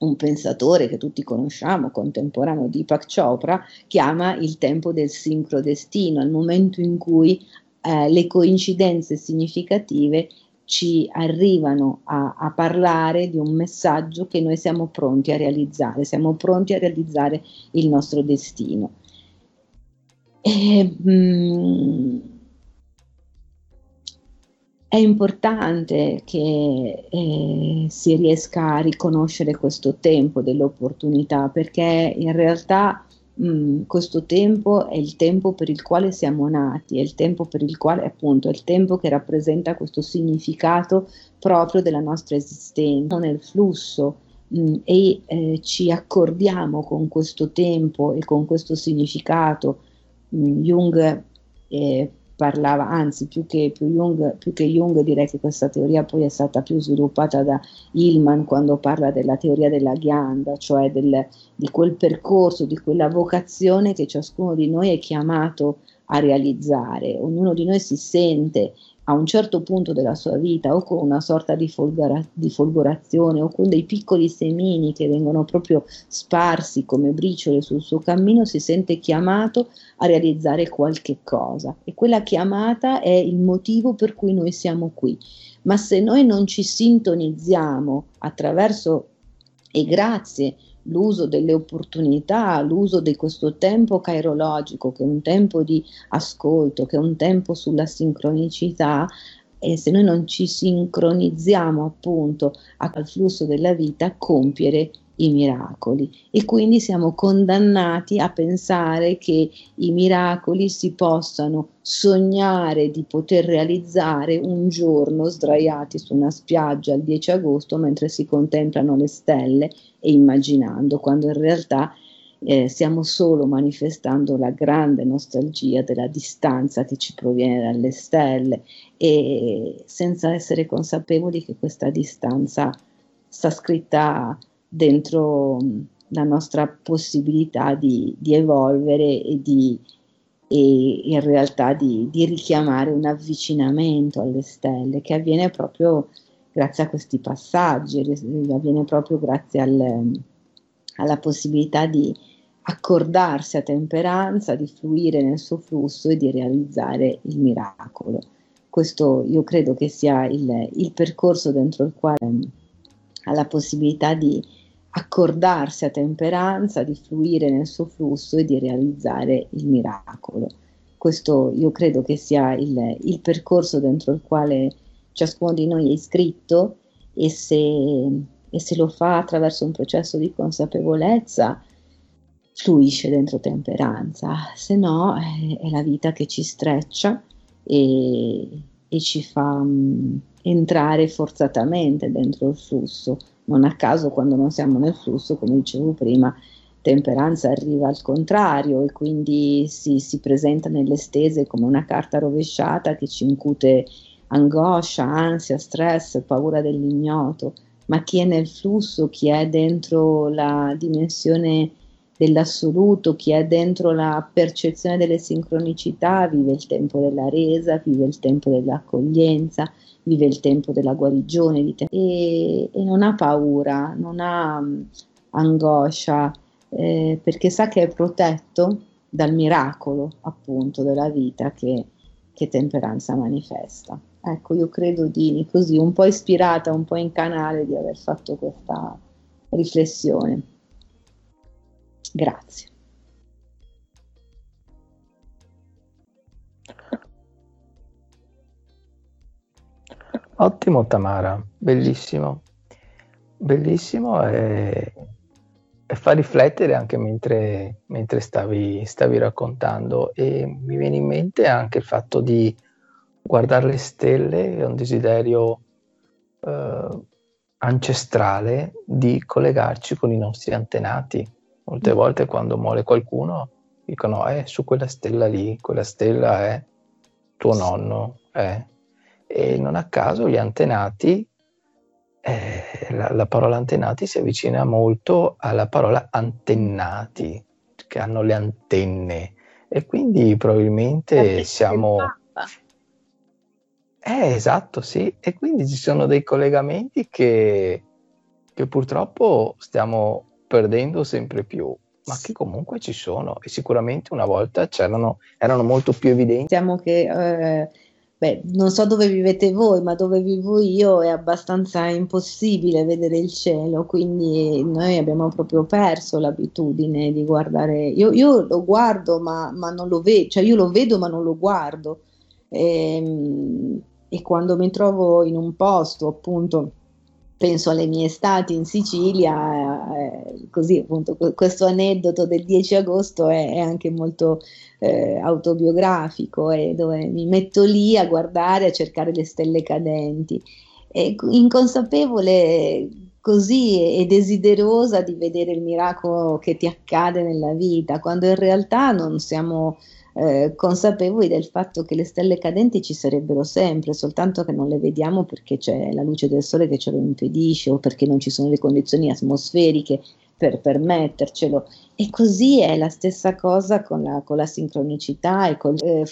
un pensatore che tutti conosciamo, contemporaneo di Deepak Chopra, chiama il tempo del sincrodestino, il momento in cui eh, le coincidenze significative ci arrivano a, a, parlare di un messaggio che noi siamo pronti a realizzare, siamo pronti a realizzare il nostro destino. E, mm, è importante che eh, si riesca a riconoscere questo tempo dell'opportunità perché in realtà mh, mm, questo tempo è il tempo per il quale siamo nati, è il tempo per il quale appunto è il tempo che rappresenta questo significato proprio della nostra esistenza nel flusso mh, mm, e eh, ci accordiamo con questo tempo e con questo significato. Mh, mm, Jung eh, parlava, anzi più che, più, Jung, più che Jung direi che questa teoria poi è stata più sviluppata da Hillman quando parla della teoria della ghianda, cioè del, di quel percorso, di quella vocazione che ciascuno di noi è chiamato a realizzare. Ognuno di noi si sente a un certo punto della sua vita o con una sorta di, folgora, di, folgorazione o con dei piccoli semini che vengono proprio sparsi come briciole sul suo cammino, si sente chiamato a realizzare qualche cosa e quella chiamata è il motivo per cui noi siamo qui. Ma se noi non ci sintonizziamo attraverso e grazie l'uso delle opportunità, l'uso di questo tempo cairologico, che è un tempo di ascolto, che è un tempo sulla sincronicità, e se noi non ci sincronizziamo appunto al flusso della vita, compiere i miracoli. E quindi siamo condannati a pensare che i miracoli si possano sognare di poter realizzare un giorno sdraiati su una spiaggia il 10 agosto mentre si contemplano le stelle e immaginando, quando in realtà eh, stiamo solo manifestando la grande nostalgia della distanza che ci proviene dalle stelle e senza essere consapevoli che questa distanza sta scritta dentro la nostra possibilità di, di evolvere e di e in realtà di, di, richiamare un avvicinamento alle stelle che avviene proprio grazie a questi passaggi, avviene proprio grazie al, alla possibilità di accordarsi a temperanza, di fluire nel suo flusso e di realizzare il miracolo. Questo io credo che sia il, il percorso dentro il quale ha la possibilità di accordarsi a temperanza, di fluire nel suo flusso e di realizzare il miracolo. Questo io credo che sia il, il percorso dentro il quale ciascuno di noi è iscritto e se, e se lo fa attraverso un processo di consapevolezza, fluisce dentro temperanza, se no è, è la vita che ci streccia e, e ci fa um, entrare forzatamente dentro il flusso. Non a caso quando non siamo nel flusso, come dicevo prima, temperanza arriva al contrario e quindi si, si presenta nelle stese come una carta rovesciata che ci incute angoscia, ansia, stress, paura dell'ignoto, ma chi è nel flusso, chi è dentro la dimensione dell'assoluto, chi è dentro la percezione delle sincronicità, vive il tempo della resa, vive il tempo dell'accoglienza, vive il tempo della guarigione te- e, e, non ha paura, non ha um, angoscia, eh, perché sa che è protetto dal miracolo appunto della vita che, che temperanza manifesta. Ecco, io credo di così, un po' ispirata, un po' in canale di aver fatto questa riflessione. Grazie. Ottimo Tamara, bellissimo, bellissimo e, e fa riflettere anche mentre, mentre stavi, stavi, raccontando e mi viene in mente anche il fatto di guardare le stelle, è un desiderio eh, ancestrale di collegarci con i nostri antenati. Molte volte quando muore qualcuno dicono, eh, su quella stella lì, quella stella è tuo nonno, eh, e non a caso gli antenati, eh, la, la, parola antenati si avvicina molto alla parola antennati, che hanno le antenne. E quindi probabilmente siamo... Eh, esatto, sì, e quindi ci sono dei collegamenti che che purtroppo stiamo perdendo sempre più, ma che comunque ci sono e sicuramente una volta c'erano, erano molto più evidenti. Diciamo che eh, beh, non so dove vivete voi, ma dove vivo io è abbastanza impossibile vedere il cielo, quindi noi abbiamo proprio perso l'abitudine di guardare. Io, io lo guardo, ma, ma, non lo vedo, cioè io lo vedo, ma non lo guardo. E, ehm, e quando mi trovo in un posto, appunto, penso alle mie estati in Sicilia, eh, così appunto questo aneddoto del 10 agosto è, è anche molto eh, autobiografico, e dove mi metto lì a guardare, a cercare le stelle cadenti, e inconsapevole così e desiderosa di vedere il miracolo che ti accade nella vita, quando in realtà non siamo eh, consapevoli del fatto che le stelle cadenti ci sarebbero sempre, soltanto che non le vediamo perché c'è la luce del sole che ce lo impedisce o perché non ci sono le condizioni atmosferiche per permettercelo. E così è la stessa cosa con la, con la sincronicità e con eh,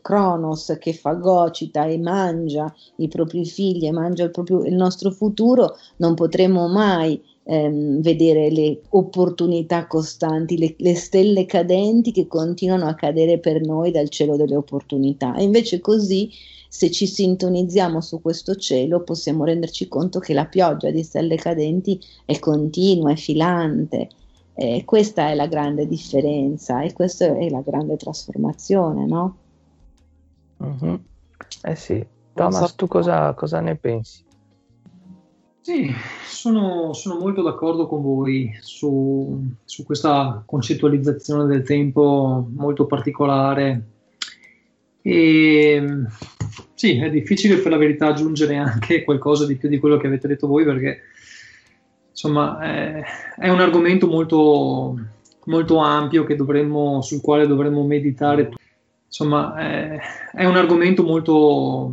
Cronos che fagocita e mangia i propri figli e mangia il, proprio, il nostro futuro, non potremo mai ehm, vedere le opportunità costanti, le, le, stelle cadenti che continuano a cadere per noi dal cielo delle opportunità. E invece così se ci sintonizziamo su questo cielo possiamo renderci conto che la pioggia di stelle cadenti è continua, è filante. Eh, questa è la grande differenza e questa è la grande trasformazione, no? Mm-hmm. Eh sì. Thomas, tu cosa, cosa ne pensi? Sì, sono, sono, molto d'accordo con voi su, su, questa concettualizzazione del tempo molto particolare. E sì, è difficile per la verità aggiungere anche qualcosa di più di quello che avete detto voi perché insomma è, è un argomento molto, molto ampio dovremmo, sul quale dovremmo meditare. Insomma, è, è un argomento molto,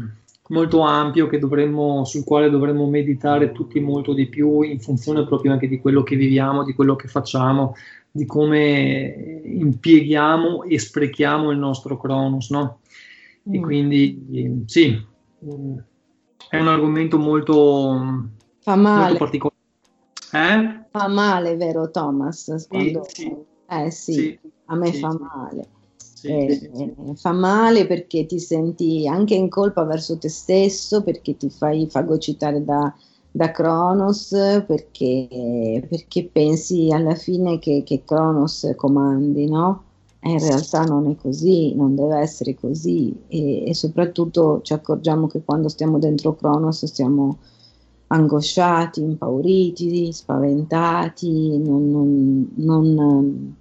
molto ampio dovremmo, sul quale dovremmo meditare tutti molto di più in funzione proprio anche di quello che viviamo, di quello che facciamo, di come impieghiamo e sprechiamo il nostro Cronos, no? E mm. quindi sì, è un argomento molto, Fa male. molto particolare. Eh? Fa male, vero Thomas? Quando... Sì, sì. Eh sì, sì a me fa male. Eh, fa male perché ti senti anche in colpa verso te stesso, perché ti fai fagocitare da, da Cronos, perché, perché, pensi alla fine che, che Cronos comandi, no? in realtà non è così, non deve essere così e, e, soprattutto ci accorgiamo che quando stiamo dentro Cronos stiamo angosciati, impauriti, spaventati, non, non, non,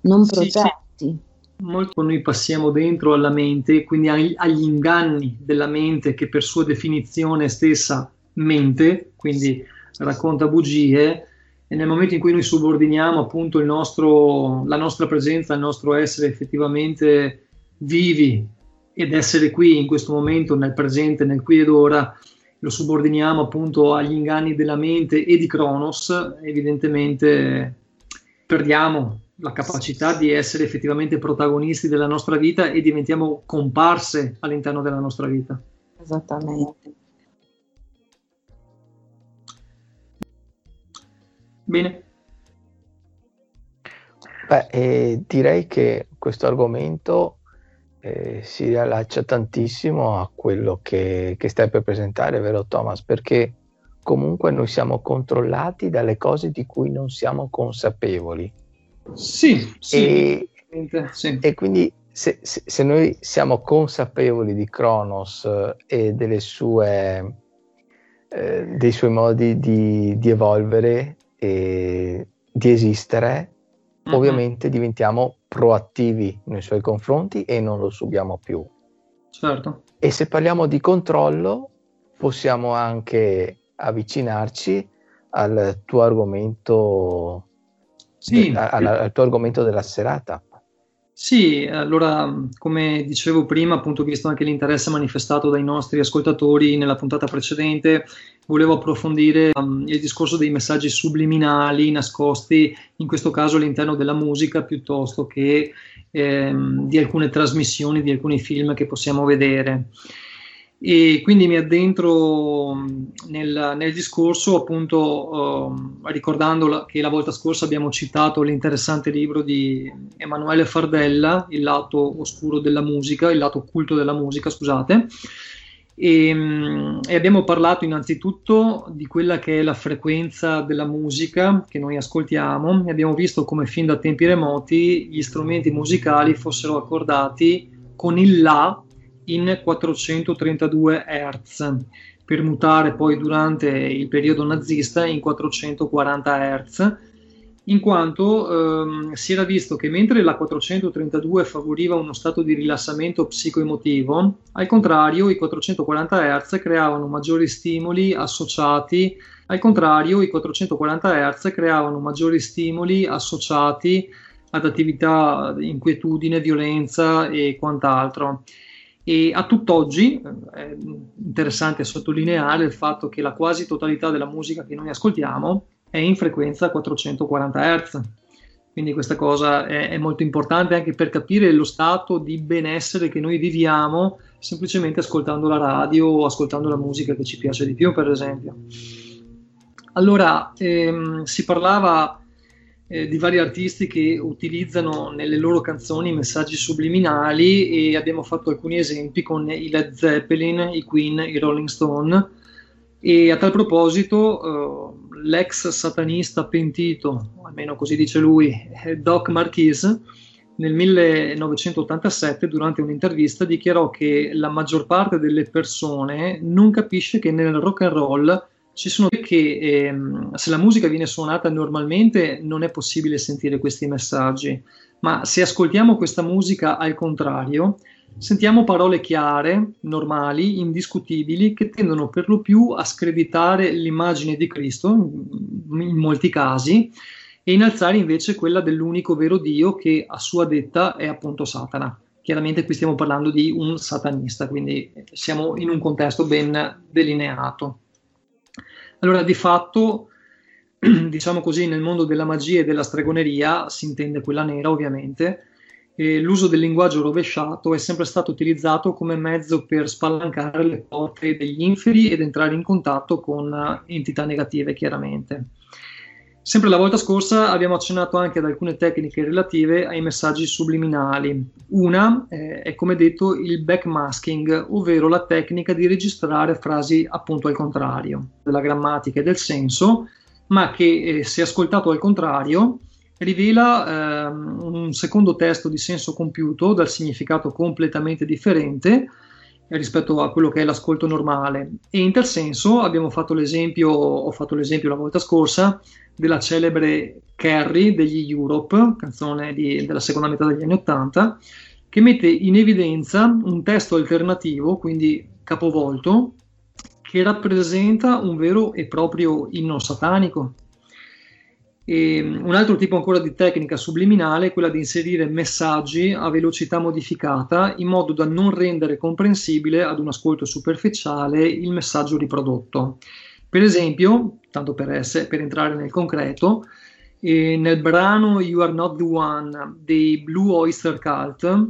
non protetti. Sì, sì. Molto noi passiamo dentro alla mente, quindi agli, agli inganni della mente che per sua definizione stessa mente, quindi racconta bugie, e nel momento in cui noi subordiniamo appunto nostro, la nostra presenza, il nostro essere effettivamente vivi ed essere qui in questo momento, nel presente, nel qui ed ora, lo subordiniamo appunto agli inganni della mente e di Cronos, evidentemente perdiamo la capacità di essere effettivamente protagonisti della nostra vita e diventiamo comparse all'interno della nostra vita. Esattamente. Bene. Beh, eh, direi che questo argomento eh, si riallaccia tantissimo a quello che, che, stai per presentare, vero Thomas? Perché comunque noi siamo controllati dalle cose di cui non siamo consapevoli. Sì, sì. E, sì. e quindi se, se, se, noi siamo consapevoli di Cronos e delle sue, eh, dei suoi modi di, di evolvere, e di esistere, mm-hmm. ovviamente diventiamo proattivi nei suoi confronti e non lo subiamo più. Certo. E se parliamo di controllo, possiamo anche avvicinarci al tuo argomento, sì. al, al tuo argomento della serata. Sì, allora come dicevo prima, appunto visto anche l'interesse manifestato dai nostri ascoltatori nella puntata precedente, volevo approfondire um, il discorso dei messaggi subliminali nascosti, in questo caso all'interno della musica, piuttosto che ehm, di alcune trasmissioni, di alcuni film che possiamo vedere. E quindi mi addentro nel, nel discorso appunto uh, ricordando la, che la volta scorsa abbiamo citato l'interessante libro di Emanuele Fardella, Il lato oscuro della musica, il lato occulto della musica, scusate, e, e, abbiamo parlato innanzitutto di quella che è la frequenza della musica che noi ascoltiamo e abbiamo visto come fin da tempi remoti gli strumenti musicali fossero accordati con il La in 432 Hz per mutare poi durante il periodo nazista in 440 Hz in quanto ehm, si era visto che mentre la 432 favoriva uno stato di rilassamento psicoemotivo, al contrario i 440 Hz creavano maggiori stimoli associati, contrario i 440 Hz creavano maggiori stimoli associati ad attività di inquietudine, violenza e quant'altro. E a tutt'oggi eh, è interessante sottolineare il fatto che la quasi totalità della musica che noi ascoltiamo è in frequenza 440 Hz. Quindi questa cosa è, è, molto importante anche per capire lo stato di benessere che noi viviamo semplicemente ascoltando la radio o ascoltando la musica che ci piace di più, per esempio. Allora, ehm, si parlava eh, di vari artisti che utilizzano nelle loro canzoni messaggi subliminali e abbiamo fatto alcuni esempi con i Led Zeppelin, i Queen, i Rolling Stone. E a tal proposito eh, l'ex satanista pentito, almeno così dice lui, Doc Marquise, nel 1987 durante un'intervista dichiarò che la maggior parte delle persone non capisce che nel rock and roll ci sono che ehm, se la musica viene suonata normalmente non è possibile sentire questi messaggi, ma se ascoltiamo questa musica al contrario, sentiamo parole chiare, normali, indiscutibili, che tendono per lo più a screditare l'immagine di Cristo, in molti casi, e innalzare invece quella dell'unico vero Dio che a sua detta è appunto Satana. Chiaramente qui stiamo parlando di un satanista, quindi siamo in un contesto ben delineato. Allora, di fatto, diciamo così, nel mondo della magia e della stregoneria, si intende quella nera ovviamente, eh, l'uso del linguaggio rovesciato è sempre stato utilizzato come mezzo per spalancare le porte degli inferi ed entrare in contatto con entità negative, chiaramente. Sempre la volta scorsa abbiamo accennato anche ad alcune tecniche relative ai messaggi subliminali. Una eh, è come detto il backmasking, ovvero la tecnica di registrare frasi appunto al contrario della grammatica e del senso, ma che eh, se ascoltato al contrario rivela eh, un secondo testo di senso compiuto dal significato completamente differente rispetto a quello che è l'ascolto normale. E in tal senso abbiamo fatto l'esempio, ho fatto l'esempio la volta scorsa, della celebre Carrie degli Europe, canzone di, della seconda metà degli anni Ottanta, che mette in evidenza un testo alternativo, quindi capovolto, che rappresenta un vero e proprio inno satanico. E un altro tipo ancora di tecnica subliminale è quella di inserire messaggi a velocità modificata in modo da non rendere comprensibile ad un ascolto superficiale il messaggio riprodotto. Per esempio, tanto per, essere, per entrare nel concreto, eh, nel brano You Are Not the One dei Blue Oyster Cult,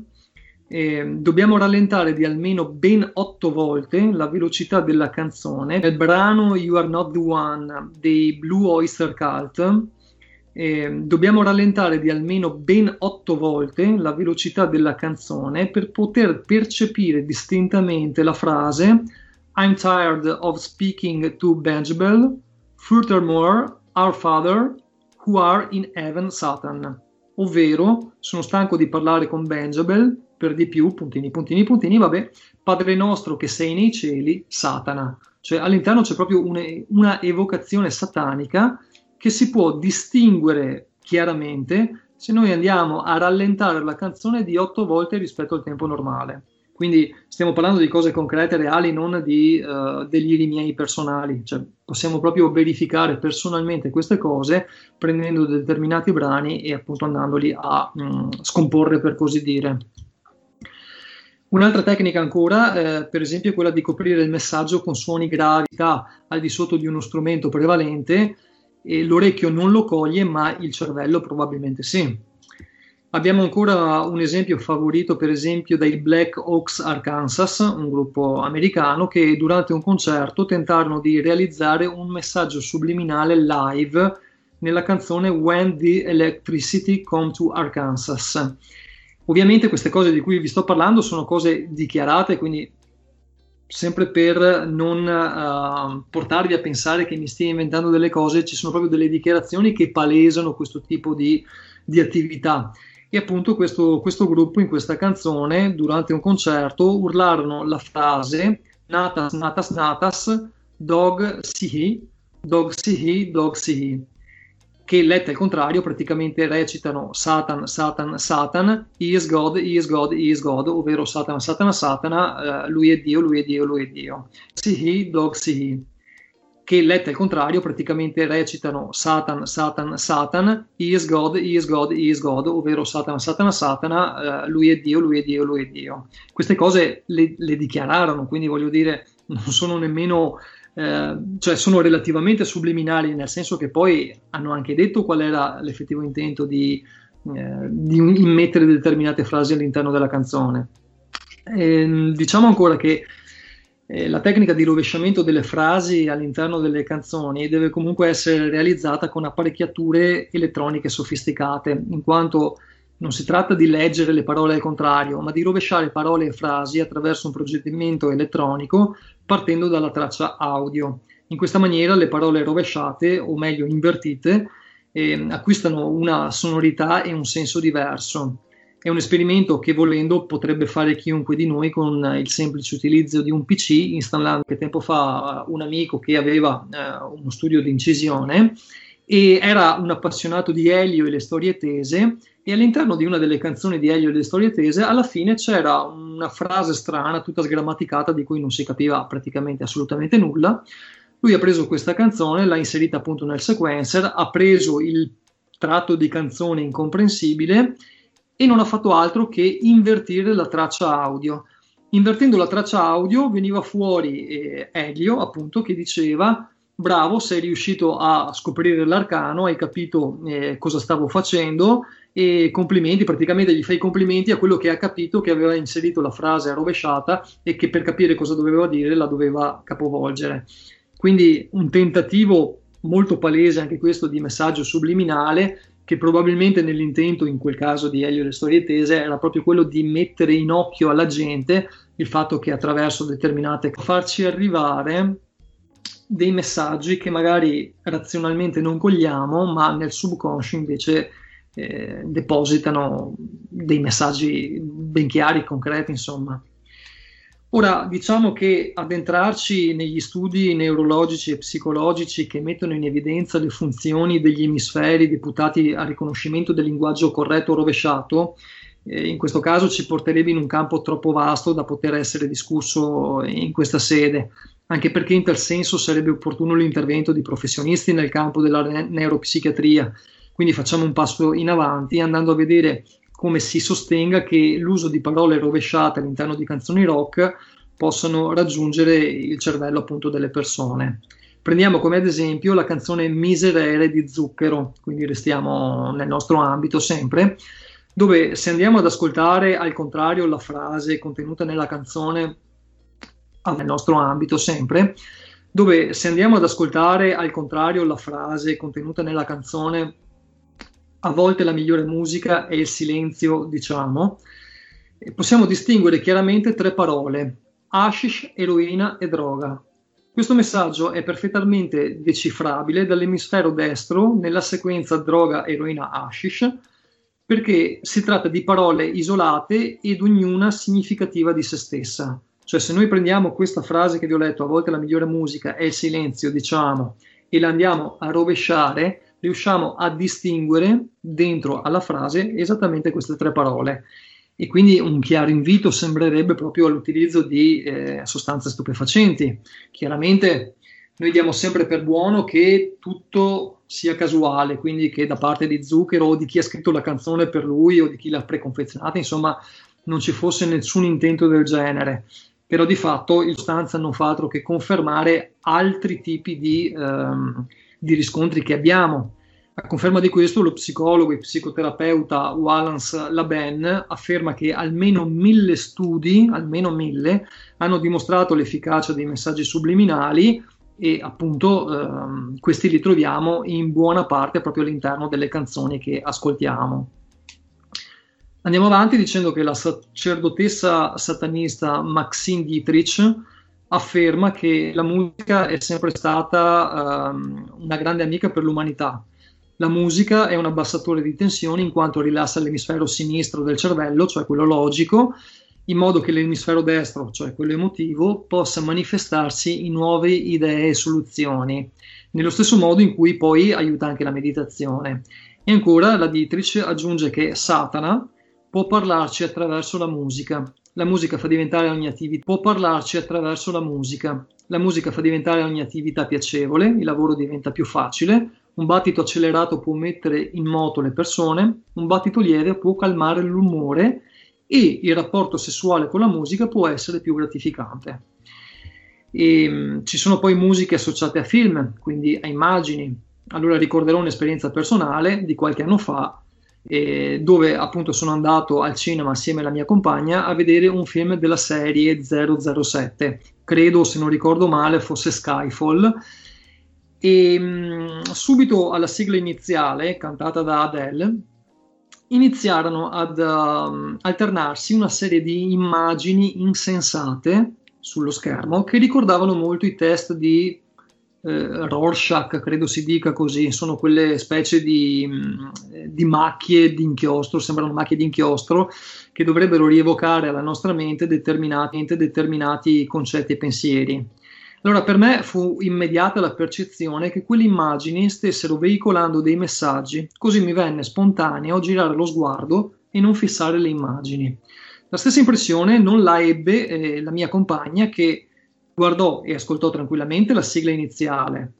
eh, dobbiamo rallentare di almeno ben otto volte la velocità della canzone. Nel brano You Are Not the One dei Blue Oyster Cult, eh, dobbiamo rallentare di almeno ben otto volte la velocità della canzone per poter percepire distintamente la frase I'm tired of speaking to Benjabel, furthermore, our Father, who are in heaven Satan. Ovvero, sono stanco di parlare con Benjabel, per di più, puntini, puntini, puntini, vabbè, Padre nostro che sei nei cieli, Satana. Cioè all'interno c'è proprio una, una evocazione satanica che si può distinguere chiaramente se noi andiamo a rallentare la canzone di otto volte rispetto al tempo normale. Quindi stiamo parlando di cose concrete, reali, non di uh, deliri miei personali. Cioè, possiamo proprio verificare personalmente queste cose prendendo determinati brani e appunto andandoli a mh, mm, scomporre, per così dire. Un'altra tecnica ancora, eh, per esempio, è quella di coprire il messaggio con suoni gravità al di sotto di uno strumento prevalente e l'orecchio non lo coglie, ma il cervello probabilmente sì. Abbiamo ancora un esempio favorito, per esempio, dai Black Oaks Arkansas, un gruppo americano che durante un concerto tentarono di realizzare un messaggio subliminale live nella canzone When the Electricity Come to Arkansas. Ovviamente queste cose di cui vi sto parlando sono cose dichiarate, quindi sempre per non uh, portarvi a pensare che mi stia inventando delle cose, ci sono proprio delle dichiarazioni che palesano questo tipo di, di attività. E appunto questo, questo, gruppo in questa canzone, durante un concerto, urlarono la frase Natas, Natas, Natas, Dog Sihi, Dog Sihi, Dog Sihi, che lette al contrario praticamente recitano Satan, Satan, Satan, He is God, He is God, He is God, ovvero Satana, Satana, Satana, uh, lui è Dio, lui è Dio, lui è Dio. Sihi, Dog Sihi che lette al contrario praticamente recitano Satan, Satan, Satan, He is God, He is God, He is God, ovvero Satana, Satana, Satana, uh, lui è Dio, lui è Dio, lui è Dio. Queste cose le, le dichiararono, quindi voglio dire, non sono nemmeno, eh, cioè sono relativamente subliminali, nel senso che poi hanno anche detto qual era l'effettivo intento di, eh, di immettere determinate frasi all'interno della canzone. E, ehm, diciamo ancora che eh, la tecnica di rovesciamento delle frasi all'interno delle canzoni deve comunque essere realizzata con apparecchiature elettroniche sofisticate, in quanto non si tratta di leggere le parole al contrario, ma di rovesciare parole e frasi attraverso un procedimento elettronico partendo dalla traccia audio. In questa maniera le parole rovesciate, o meglio invertite, eh, acquistano una sonorità e un senso diverso. È un esperimento che volendo potrebbe fare chiunque di noi con il semplice utilizzo di un PC, installando che tempo fa un amico che aveva eh, uno studio di incisione e era un appassionato di Elio e le storie tese e all'interno di una delle canzoni di Elio e le storie tese alla fine c'era una frase strana, tutta sgrammaticata, di cui non si capiva praticamente assolutamente nulla. Lui ha preso questa canzone, l'ha inserita appunto nel sequencer, ha preso il tratto di canzone incomprensibile e non ha fatto altro che invertire la traccia audio. Invertendo la traccia audio veniva fuori eh, Elio, appunto, che diceva bravo, sei riuscito a scoprire l'arcano, hai capito eh, cosa stavo facendo e complimenti, praticamente gli fai complimenti a quello che ha capito che aveva inserito la frase rovesciata e che per capire cosa doveva dire la doveva capovolgere. Quindi un tentativo molto palese anche questo di messaggio subliminale che probabilmente nell'intento in quel caso di Elio le storie tese era proprio quello di mettere in occhio alla gente il fatto che attraverso determinate farci arrivare dei messaggi che magari razionalmente non cogliamo, ma nel subconscio invece eh, depositano dei messaggi ben chiari, concreti, insomma. Ora, diciamo che addentrarci negli studi neurologici e psicologici che mettono in evidenza le funzioni degli emisferi deputati al riconoscimento del linguaggio corretto o rovesciato, in questo caso ci porterebbe in un campo troppo vasto da poter essere discusso in questa sede, anche perché in tal senso sarebbe opportuno l'intervento di professionisti nel campo della ne- neuropsichiatria. Quindi facciamo un passo in avanti andando a vedere come si sostenga che l'uso di parole rovesciate all'interno di canzoni rock possano raggiungere il cervello appunto delle persone. Prendiamo come ad esempio la canzone Miserere di Zucchero, quindi restiamo nel nostro ambito sempre, dove se andiamo ad ascoltare al contrario la frase contenuta nella canzone ah, nel nostro ambito sempre, dove se andiamo ad ascoltare al contrario la frase contenuta nella canzone a volte la migliore musica è il silenzio, diciamo, possiamo distinguere chiaramente tre parole, hashish, eroina e droga. Questo messaggio è perfettamente decifrabile dall'emisfero destro nella sequenza droga, eroina, hashish, perché si tratta di parole isolate ed ognuna significativa di se stessa. Cioè se noi prendiamo questa frase che vi ho letto, a volte la migliore musica è il silenzio, diciamo, e la andiamo a rovesciare, riusciamo a distinguere dentro alla frase esattamente queste tre parole. E quindi un chiaro invito sembrerebbe proprio all'utilizzo di eh, sostanze stupefacenti. Chiaramente noi diamo sempre per buono che tutto sia casuale, quindi che da parte di Zucchero o di chi ha scritto la canzone per lui o di chi l'ha preconfezionata, insomma, non ci fosse nessun intento del genere. Però di fatto il sostanza non fa altro che confermare altri tipi di, ehm, di riscontri che abbiamo. A conferma di questo, lo psicologo e psicoterapeuta Wallace Laben afferma che almeno mille studi, almeno mille, hanno dimostrato l'efficacia dei messaggi subliminali e appunto ehm, questi li troviamo in buona parte proprio all'interno delle canzoni che ascoltiamo. Andiamo avanti dicendo che la sacerdotessa satanista Maxine Dietrich afferma che la musica è sempre stata ehm, una grande amica per l'umanità la musica è un abbassatore di tensione in quanto rilassa l'emisfero sinistro del cervello, cioè quello logico, in modo che l'emisfero destro, cioè quello emotivo, possa manifestarsi in nuove idee e soluzioni, nello stesso modo in cui poi aiuta anche la meditazione. E ancora la Dietrich aggiunge che Satana può parlarci attraverso la musica. La musica fa diventare ogni attività, può parlarci attraverso la musica. La musica fa diventare ogni attività piacevole, il lavoro diventa più facile, un battito accelerato può mettere in moto le persone, un battito lieve può calmare l'umore e il rapporto sessuale con la musica può essere più gratificante. E, um, ci sono poi musiche associate a film, quindi a immagini. Allora ricorderò un'esperienza personale di qualche anno fa eh, dove appunto sono andato al cinema assieme alla mia compagna a vedere un film della serie 007. Credo, se non ricordo male, fosse Skyfall e mh, subito alla sigla iniziale, cantata da Adele, iniziarono ad uh, alternarsi una serie di immagini insensate sullo schermo che ricordavano molto i test di eh, Rorschach, credo si dica così, sono quelle specie di, di macchie di inchiostro, sembrano macchie di inchiostro che dovrebbero rievocare alla nostra mente determinati, determinati concetti e pensieri. Allora per me fu immediata la percezione che quelle immagini stessero veicolando dei messaggi, così mi venne spontaneo girare lo sguardo e non fissare le immagini. La stessa impressione non la ebbe eh, la mia compagna che guardò e ascoltò tranquillamente la sigla iniziale.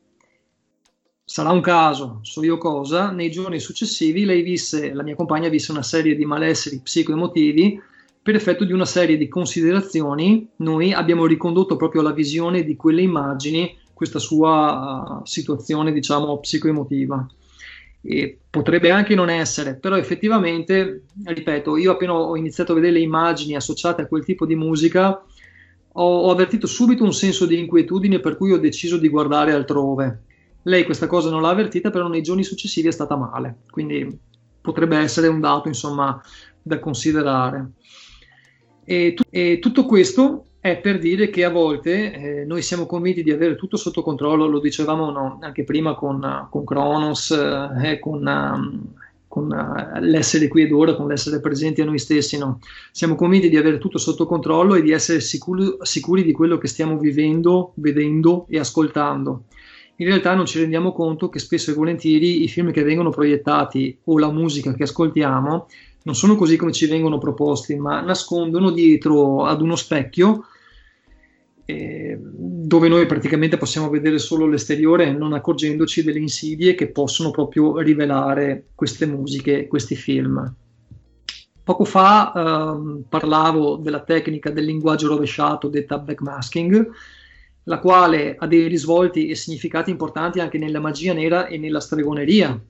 Sarà un caso, so io cosa, nei giorni successivi lei visse, la mia compagna visse una serie di malesseri psicoemotivi per effetto di una serie di considerazioni, noi abbiamo ricondotto proprio alla visione di quelle immagini questa sua uh, situazione, diciamo, psicoemotiva. E potrebbe anche non essere, però effettivamente, ripeto, io appena ho iniziato a vedere le immagini associate a quel tipo di musica, ho, ho avvertito subito un senso di inquietudine per cui ho deciso di guardare altrove. Lei questa cosa non l'ha avvertita, però nei giorni successivi è stata male, quindi potrebbe essere un dato, insomma, da considerare. E, tu- e tutto questo è per dire che a volte eh, noi siamo convinti di avere tutto sotto controllo, lo dicevamo no, anche prima con, con Cronos, eh, con, um, con uh, l'essere qui ed ora, con l'essere presenti a noi stessi. No? Siamo convinti di avere tutto sotto controllo e di essere sicuri, sicuri di quello che stiamo vivendo, vedendo e ascoltando. In realtà non ci rendiamo conto che spesso e volentieri i film che vengono proiettati o la musica che ascoltiamo non sono così come ci vengono proposti, ma nascondono dietro ad uno specchio eh, dove noi praticamente possiamo vedere solo l'esteriore non accorgendoci delle insidie che possono proprio rivelare queste musiche, questi film. Poco fa eh, parlavo della tecnica del linguaggio rovesciato detta backmasking, la quale ha dei risvolti e significati importanti anche nella magia nera e nella stregoneria.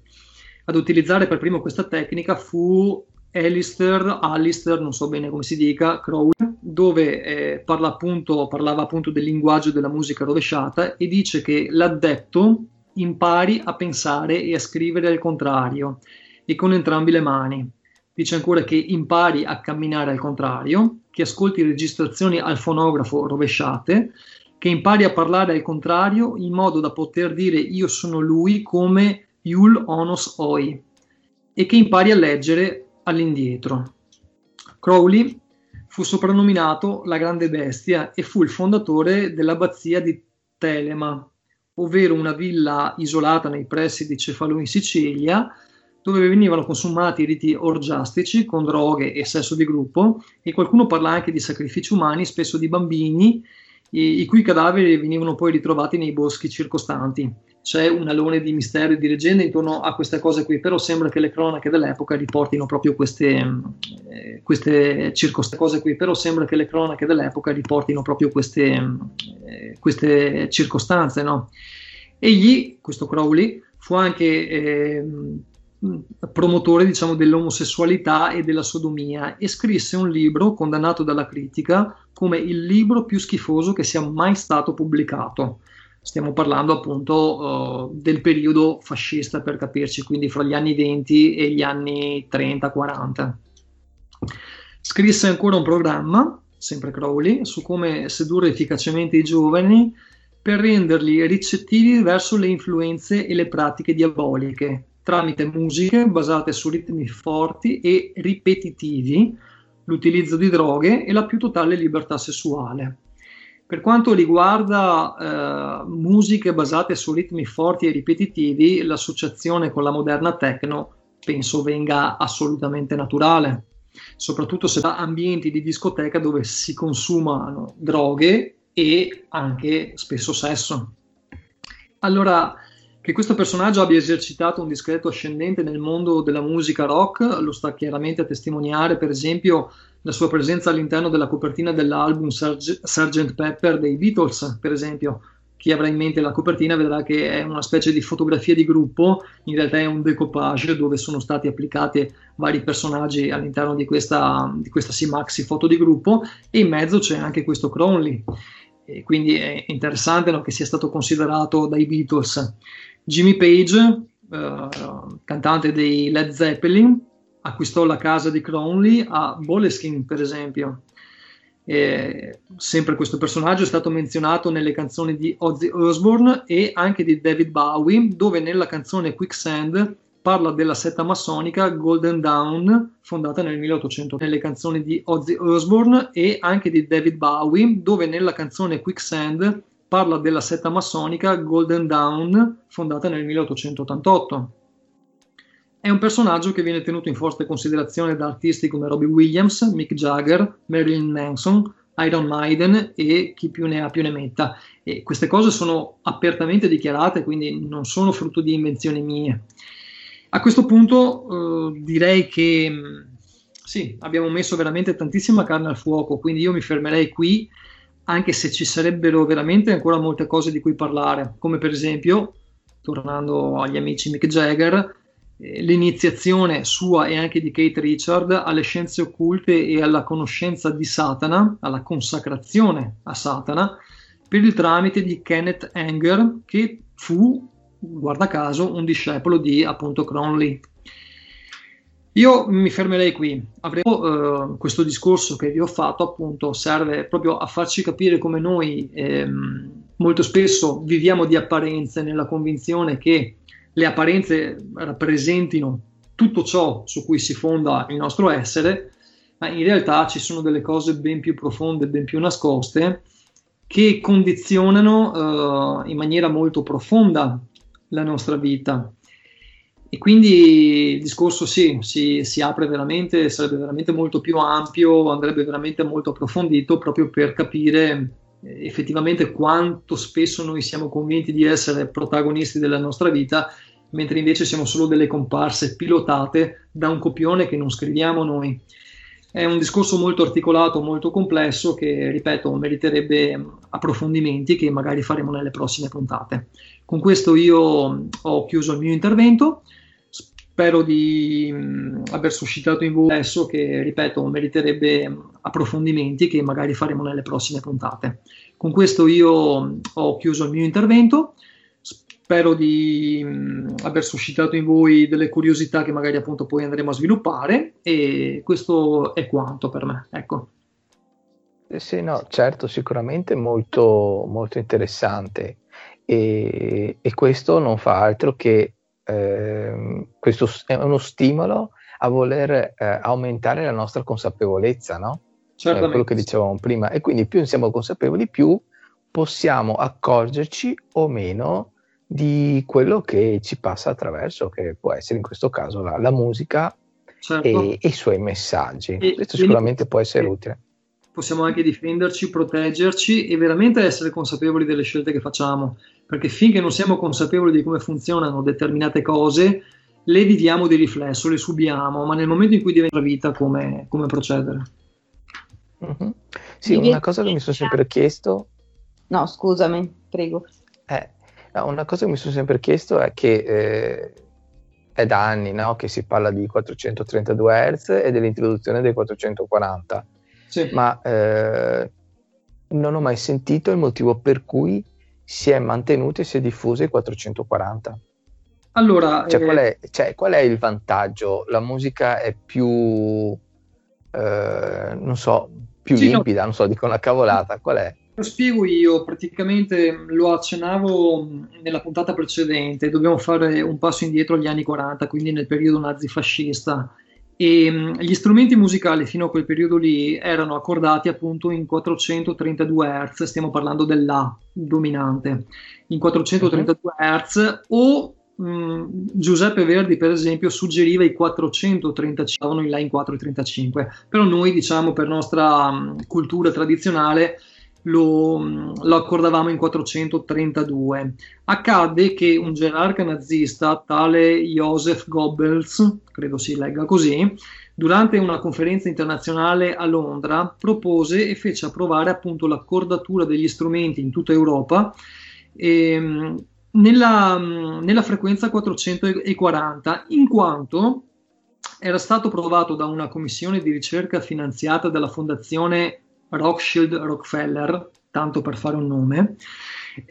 Ad utilizzare per primo questa tecnica fu Alistair, Alistair, non so bene come si dica, Crowley, dove eh, parla appunto, parlava appunto del linguaggio della musica rovesciata e dice che l'addetto impari a pensare e a scrivere al contrario e con entrambe le mani. Dice ancora che impari a camminare al contrario, che ascolti registrazioni al fonografo rovesciate, che impari a parlare al contrario in modo da poter dire io sono lui come Yul Onos Oi e che impari a leggere all'indietro. Crowley fu soprannominato la Grande Bestia e fu il fondatore dell'abbazia di Telema, ovvero una villa isolata nei pressi di Cefalù in Sicilia, dove venivano consumati riti orgiastici con droghe e sesso di gruppo e qualcuno parla anche di sacrifici umani, spesso di bambini, i, i cui cadaveri venivano poi ritrovati nei boschi circostanti c'è un alone di mistero e di leggende intorno a queste cose qui, però sembra che le cronache dell'epoca riportino proprio queste, eh, queste circostanze qui, però sembra che le cronache dell'epoca riportino proprio queste, eh, queste circostanze, no? Egli, questo Crowley, fu anche eh, promotore diciamo, dell'omosessualità e della sodomia e scrisse un libro condannato dalla critica come il libro più schifoso che sia mai stato pubblicato. Stiamo parlando appunto uh, del periodo fascista per capirci, quindi fra gli anni 20 e gli anni 30-40. Scrisse ancora un programma, sempre Crowley, su come sedurre efficacemente i giovani per renderli ricettivi verso le influenze e le pratiche diaboliche, tramite musiche basate su ritmi forti e ripetitivi, l'utilizzo di droghe e la più totale libertà sessuale. Per quanto riguarda eh, musiche basate su ritmi forti e ripetitivi, l'associazione con la moderna techno penso venga assolutamente naturale, soprattutto se da ambienti di discoteca dove si consumano droghe e anche spesso sesso. Allora, che questo personaggio abbia esercitato un discreto ascendente nel mondo della musica rock lo sta chiaramente a testimoniare, per esempio, la sua presenza all'interno della copertina dell'album Sgt. Pepper dei Beatles, per esempio. Chi avrà in mente la copertina vedrà che è una specie di fotografia di gruppo, in realtà è un decoupage dove sono stati applicati vari personaggi all'interno di questa, di questa Simaxi foto di gruppo e in mezzo c'è anche questo Cronley. E quindi è interessante no, che sia stato considerato dai Beatles. Jimmy Page, eh, cantante dei Led Zeppelin, acquistò la casa di Crowley a Boleskin, per esempio. E sempre questo personaggio è stato menzionato nelle canzoni di Ozzy Osbourne e anche di David Bowie, dove nella canzone Quicksand parla della setta massonica Golden Dawn, fondata nel 1800. Nelle canzoni di Ozzy Osbourne e anche di David Bowie, dove nella canzone Quicksand parla della setta massonica Golden Dawn, fondata nel 1888. È un personaggio che viene tenuto in forte considerazione da artisti come Robbie Williams, Mick Jagger, Marilyn Manson, Iron Maiden e chi più ne ha più ne metta. E queste cose sono apertamente dichiarate, quindi non sono frutto di invenzioni mie. A questo punto eh, direi che mm, sì, abbiamo messo veramente tantissima carne al fuoco, quindi io mi fermerei qui, anche se ci sarebbero veramente ancora molte cose di cui parlare, come per esempio, tornando agli amici Mick Jagger, l'iniziazione sua e anche di Kate Richard alle scienze occulte e alla conoscenza di Satana, alla consacrazione a Satana, per il tramite di Kenneth Anger, che fu, guarda caso, un discepolo di appunto Cronley. Io mi fermerei qui. Avremo eh, questo discorso che vi ho fatto, appunto, serve proprio a farci capire come noi ehm, molto spesso viviamo di apparenze nella convinzione che le apparenze rappresentino tutto ciò su cui si fonda il nostro essere, ma in realtà ci sono delle cose ben più profonde, ben più nascoste, che condizionano uh, in maniera molto profonda la nostra vita. E quindi il discorso sì, si, si, apre veramente, sarebbe veramente molto più ampio, andrebbe veramente molto approfondito proprio per capire effettivamente quanto spesso noi siamo convinti di essere protagonisti della nostra vita, mentre invece siamo solo delle comparse pilotate da un copione che non scriviamo noi. È un discorso molto articolato, molto complesso che, ripeto, meriterebbe approfondimenti che magari faremo nelle prossime puntate. Con questo io ho chiuso il mio intervento. Spero di mh, aver suscitato in voi adesso che, ripeto, meriterebbe approfondimenti che magari faremo nelle prossime puntate. Con questo io ho chiuso il mio intervento. Spero di mh, aver suscitato in voi delle curiosità che magari appunto poi andremo a sviluppare e questo è quanto per me. Ecco. Eh sì, no, certo, sicuramente molto, molto interessante e, e questo non fa altro che eh, questo è uno stimolo a voler eh, aumentare la nostra consapevolezza, no? Eh, quello che dicevamo prima. E quindi più siamo consapevoli, più possiamo accorgerci o meno di quello che ci passa attraverso, che può essere in questo caso la, la musica certo. e, e, i suoi messaggi. E, questo sicuramente può essere utile. Possiamo anche difenderci, proteggerci e veramente essere consapevoli delle scelte che facciamo perché finché non siamo consapevoli di come funzionano determinate cose, le viviamo di riflesso, le subiamo, ma nel momento in cui diventa la vita, come, come procedere? Mm-hmm. Sì, una cosa che mi sono sempre chiesto... No, scusami, prego. Eh, No, una cosa che mi sono sempre chiesto è che eh, è da anni no, che si parla di 432 Hz e dell'introduzione dei 440, sì. ma eh, non ho mai sentito il motivo per cui si è mantenuto e si è diffuso i 440. Allora, cioè, eh... qual, è, cioè, qual, è, il vantaggio? La musica è più, eh, non so, più sì, limpida, no. non so, dico una cavolata, qual è? Lo spiego io, praticamente lo accennavo nella puntata precedente, dobbiamo fare un passo indietro agli anni 40, quindi nel periodo nazifascista. E mm, gli strumenti musicali fino a quel periodo lì erano accordati appunto in 432 Hz, stiamo parlando dell'A dominante, in 432 Hz o mh, Giuseppe Verdi per esempio suggeriva i 435, in là in 435, però noi diciamo per nostra mh, cultura tradizionale lo, lo, accordavamo in 432. Accadde che un gerarca nazista, tale Joseph Goebbels, credo si legga così, durante una conferenza internazionale a Londra propose e fece approvare appunto l'accordatura degli strumenti in tutta Europa ehm, nella, nella frequenza 440, in quanto era stato provato da una commissione di ricerca finanziata dalla fondazione Rothschild Rockefeller, tanto per fare un nome,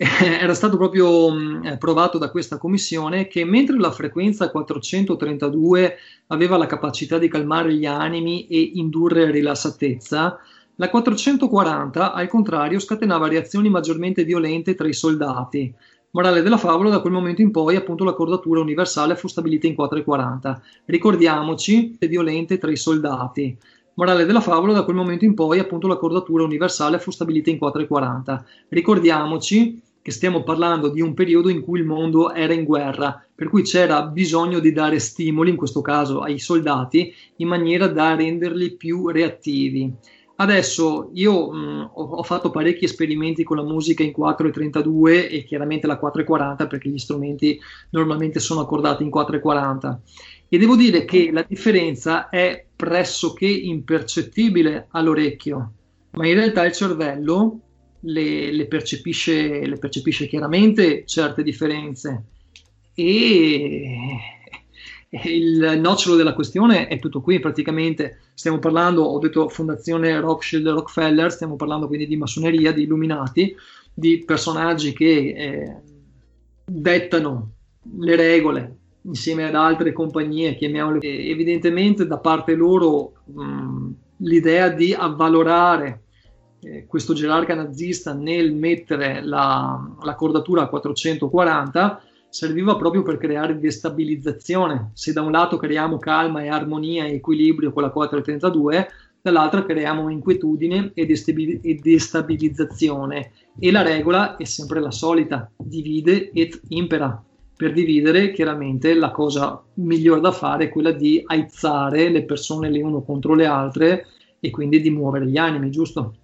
era stato proprio mh, provato da questa commissione che mentre la frequenza 432 aveva la capacità di calmare gli animi e indurre rilassatezza, la 440 al contrario scatenava reazioni maggiormente violente tra i soldati. Morale della favola, da quel momento in poi appunto la cordatura universale fu stabilita in 440. Ricordiamoci, violente tra i soldati. Morale della favola, da quel momento in poi appunto la cordatura universale fu stabilita in 4,40. Ricordiamoci che stiamo parlando di un periodo in cui il mondo era in guerra, per cui c'era bisogno di dare stimoli, in questo caso ai soldati, in maniera da renderli più reattivi. Adesso io mh, ho, fatto parecchi esperimenti con la musica in 4,32 e chiaramente la 4,40 perché gli strumenti normalmente sono accordati in 4,40 e devo dire che la differenza è pressoché impercettibile all'orecchio, ma in realtà il cervello le, le, percepisce, le percepisce chiaramente certe differenze. E il nocciolo della questione è tutto qui praticamente. Stiamo parlando ho detto fondazione Rothschild Rockefeller stiamo parlando quindi di massoneria di illuminati di personaggi che eh, dettano le regole insieme ad altre compagnie, chiamiamole, evidentemente da parte loro mh, l'idea di avvalorare eh, questo gerarca nazista nel mettere la, la cordatura a 440 serviva proprio per creare destabilizzazione. Se da un lato creiamo calma e armonia e equilibrio con la 432, dall'altro creiamo inquietudine e, destabilizzazione. E la regola è sempre la solita, divide et impera per dividere, chiaramente la cosa migliore da fare è quella di aizzare le persone le uno contro le altre e quindi di muovere gli animi, giusto?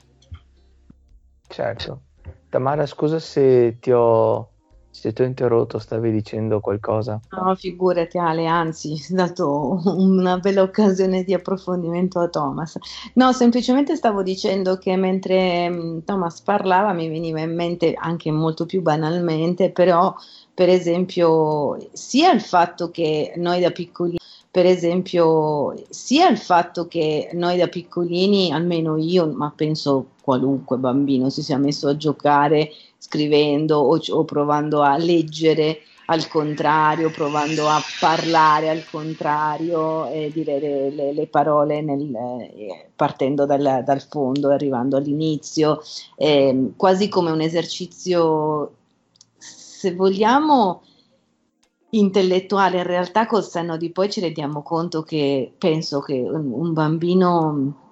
Certo. Tamara, scusa se ti ho, se ti ho interrotto, stavi dicendo qualcosa? No, figurati Ale, anzi, ho dato una bella occasione di approfondimento a Thomas. No, semplicemente stavo dicendo che mentre mm, Thomas parlava mi veniva in mente anche molto più banalmente, però per esempio, sia il fatto che noi da piccolini, per esempio, sia il fatto che noi da piccolini, almeno io, ma penso qualunque bambino si sia messo a giocare scrivendo o, o provando a leggere al contrario, provando a parlare al contrario e dire le, le, le parole nel, eh, partendo dal, dal, fondo arrivando all'inizio, eh, quasi come un esercizio se vogliamo intellettuale, in realtà col senno di poi ci rendiamo conto che penso che un, bambino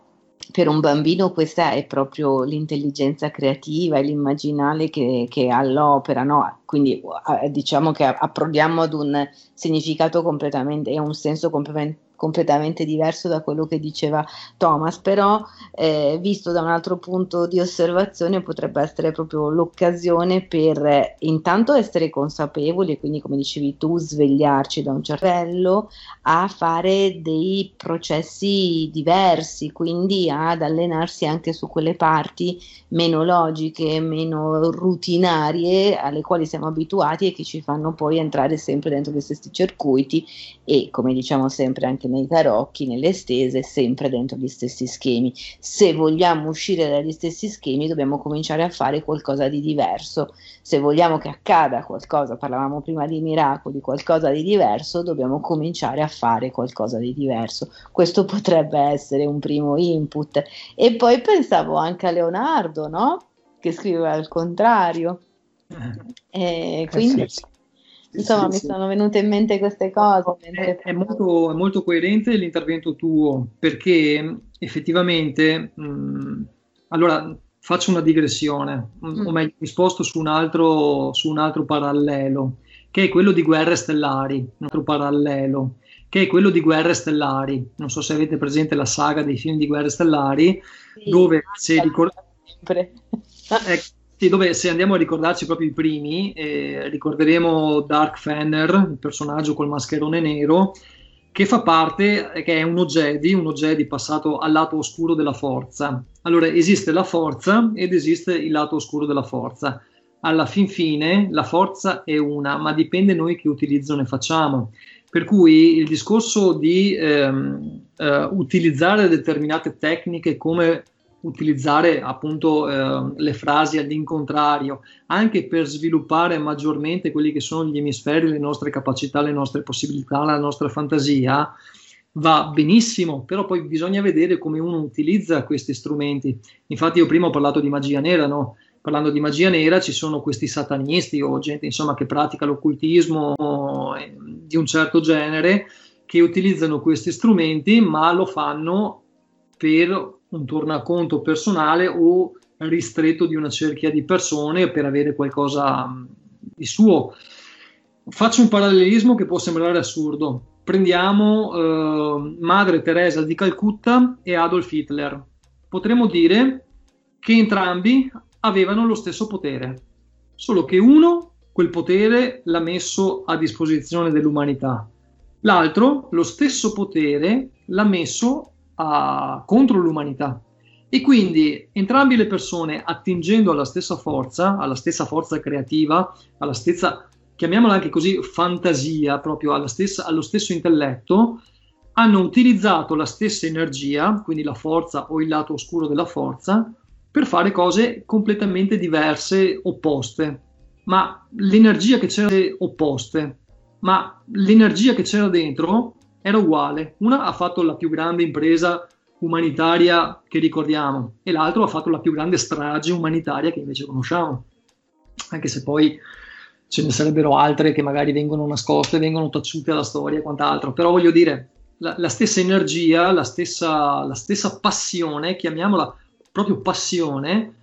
per un bambino questa è proprio l'intelligenza creativa e l'immaginale che, che ha all'opera, no? quindi diciamo che approdiamo ad un significato completamente e un senso completamente completamente diverso da quello che diceva Thomas, però eh, visto da un altro punto di osservazione potrebbe essere proprio l'occasione per eh, intanto essere consapevoli e quindi come dicevi tu svegliarci da un cervello a fare dei processi diversi, quindi ad allenarsi anche su quelle parti meno logiche, meno rutinarie alle quali siamo abituati e che ci fanno poi entrare sempre dentro gli stessi circuiti e come diciamo sempre anche nei tarocchi, nelle stese, sempre dentro gli stessi schemi. Se vogliamo uscire dagli stessi schemi dobbiamo cominciare a fare qualcosa di diverso. Se vogliamo che accada qualcosa, parlavamo prima di miracoli, qualcosa di diverso, dobbiamo cominciare a fare qualcosa di diverso. Questo potrebbe essere un primo input. E poi pensavo anche a Leonardo, no? Che scrive al contrario. Eh, eh quindi, sì, sì. Insomma, sì, mi sono venute in mente queste cose. È, è, molto, è, molto, coerente l'intervento tuo perché effettivamente, mh, mm, allora faccio una digressione, mm. o meglio, mi sposto su un, altro, su un altro parallelo, che è quello di guerre stellari, un altro parallelo che è quello di Guerre Stellari. Non so se avete presente la saga dei film di Guerre Stellari, sì, dove se ricordate... Eh, sì, dove se andiamo a ricordarci proprio i primi, eh, ricorderemo Dark Fenner, il personaggio col mascherone nero, che fa parte, che è uno Jedi, uno Jedi passato al lato oscuro della forza. Allora, esiste la forza ed esiste il lato oscuro della forza. Alla fin fine la forza è una, ma dipende noi che utilizzo ne facciamo. Per cui il discorso di ehm, eh, utilizzare determinate tecniche come utilizzare appunto eh, le frasi all'incontrario, anche per sviluppare maggiormente quelli che sono gli emisferi, le nostre capacità, le nostre possibilità, la nostra fantasia, va benissimo, però poi bisogna vedere come uno utilizza questi strumenti. Infatti io prima ho parlato di magia nera, no? parlando di magia nera ci sono questi satanisti o gente insomma che pratica l'occultismo eh, di un certo genere che utilizzano questi strumenti ma lo fanno per un tornaconto personale o ristretto di una cerchia di persone per avere qualcosa mm, di suo. Faccio un parallelismo che può sembrare assurdo. Prendiamo eh, Madre Teresa di Calcutta e Adolf Hitler. Potremmo dire che entrambi avevano lo stesso potere, solo che uno quel potere l'ha messo a disposizione dell'umanità, l'altro lo stesso potere l'ha messo a, contro l'umanità. E quindi entrambe le persone, attingendo alla stessa forza, alla stessa forza creativa, alla stessa, chiamiamola anche così, fantasia, proprio stessa, allo stesso intelletto, hanno utilizzato la stessa energia, quindi la forza o il lato oscuro della forza, per fare cose completamente diverse, opposte. Ma l'energia che c'era opposte, ma l'energia che c'era dentro era uguale. Una ha fatto la più grande impresa umanitaria che ricordiamo e l'altro ha fatto la più grande strage umanitaria che invece conosciamo. Anche se poi ce ne sarebbero altre che magari vengono nascoste, vengono taciute alla storia e quant'altro. Però voglio dire, la, la stessa energia, la stessa, la stessa passione, chiamiamola proprio passione,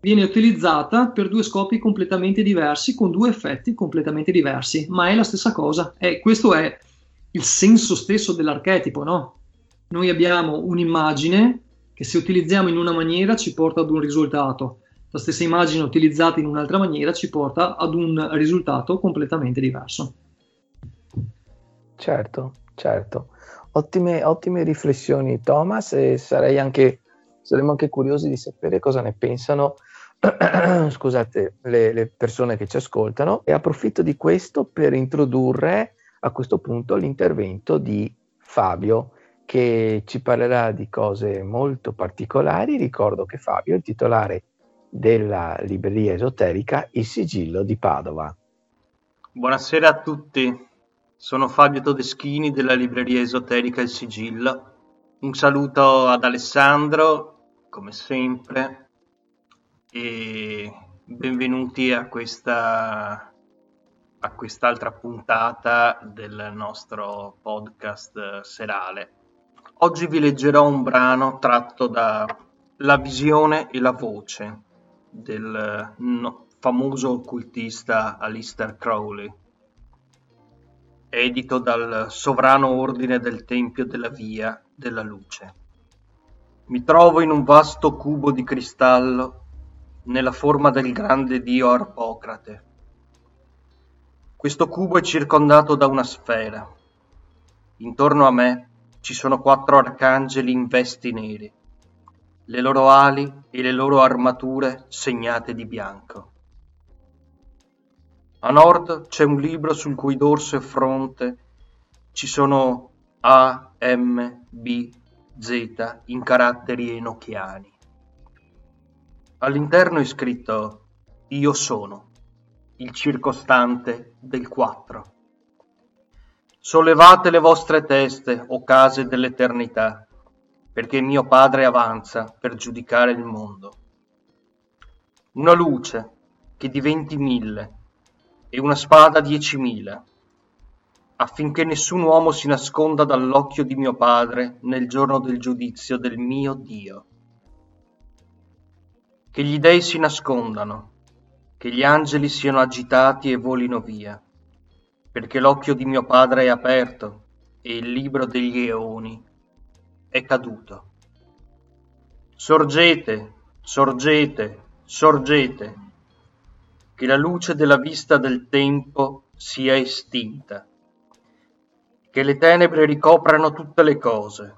viene utilizzata per due scopi completamente diversi, con due effetti completamente diversi, ma è la stessa cosa. E questo è il senso stesso dell'archetipo, no? Noi abbiamo un'immagine che se utilizziamo in una maniera ci porta ad un risultato, la stessa immagine utilizzata in un'altra maniera ci porta ad un risultato completamente diverso. Certo, certo. Ottime, ottime riflessioni Thomas e sarei anche saremo anche curiosi di sapere cosa ne pensano scusate, le, le, persone che ci ascoltano e approfitto di questo per introdurre a questo punto l'intervento di Fabio che ci parlerà di cose molto particolari. Ricordo che Fabio è il titolare della libreria esoterica Il Sigillo di Padova. Buonasera a tutti, sono Fabio Todeschini della libreria esoterica Il Sigillo. Un saluto ad Alessandro come sempre e benvenuti a questa a quest'altra puntata del nostro podcast serale. Oggi vi leggerò un brano tratto da La visione e la voce del no, famoso occultista Alistair Crowley. edito dal Sovrano Ordine del Tempio della Via della Luce. Mi trovo in un vasto cubo di cristallo nella forma del grande dio Arpocrate. Questo cubo è circondato da una sfera. Intorno a me ci sono quattro arcangeli in vesti neri, le loro ali e le loro armature segnate di bianco. A nord c'è un libro sul cui dorso e fronte ci sono A, M, B, Z in caratteri enochiani. All'interno è scritto Io sono, il circostante del quattro. Sollevate le vostre teste, o case dell'eternità, perché mio Padre avanza per giudicare il mondo. Una luce che diventi mille e una spada diecimila, affinché nessun uomo si nasconda dall'occhio di mio Padre nel giorno del giudizio del mio Dio. Che gli dei si nascondano, che gli angeli siano agitati e volino via, perché l'occhio di mio Padre è aperto e il libro degli eoni è caduto. Sorgete, sorgete, sorgete, che la luce della vista del tempo sia estinta, che le tenebre ricoprano tutte le cose,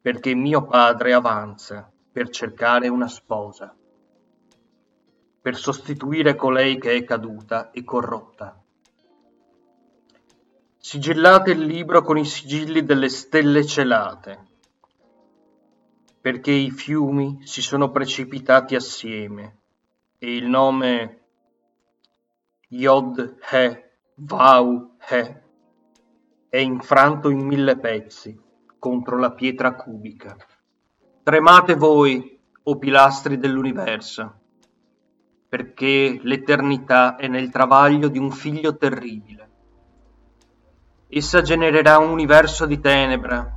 perché mio padre avanza per cercare una sposa, per sostituire colei che è caduta e corrotta. Sigillate il libro con i sigilli delle stelle celate, perché i fiumi si sono precipitati assieme e il nome Yod-He, Vau-He, è infranto in mille pezzi contro la pietra cubica. Tremate voi, o pilastri dell'universo, perché l'eternità è nel travaglio di un figlio terribile. Essa genererà un universo di tenebra,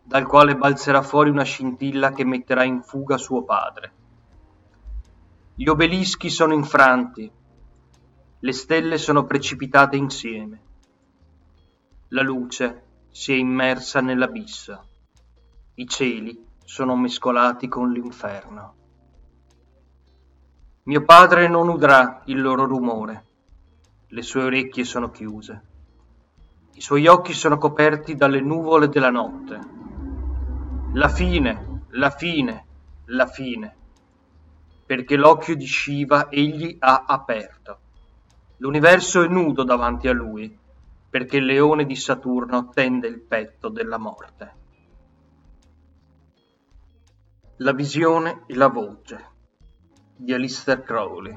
dal quale balzerà fuori una scintilla che metterà in fuga suo padre. Gli obelischi sono infranti, le stelle sono precipitate insieme. La luce si è immersa nell'abisso. I cieli sono mescolati con l'inferno. Mio padre non udrà il loro rumore. Le sue orecchie sono chiuse. I suoi occhi sono coperti dalle nuvole della notte. La fine, la fine, la fine. Perché l'occhio di Shiva egli ha aperto L'universo è nudo davanti a lui, perché il leone di Saturno tende il petto della morte. La visione e la voce di Alistair Crowley.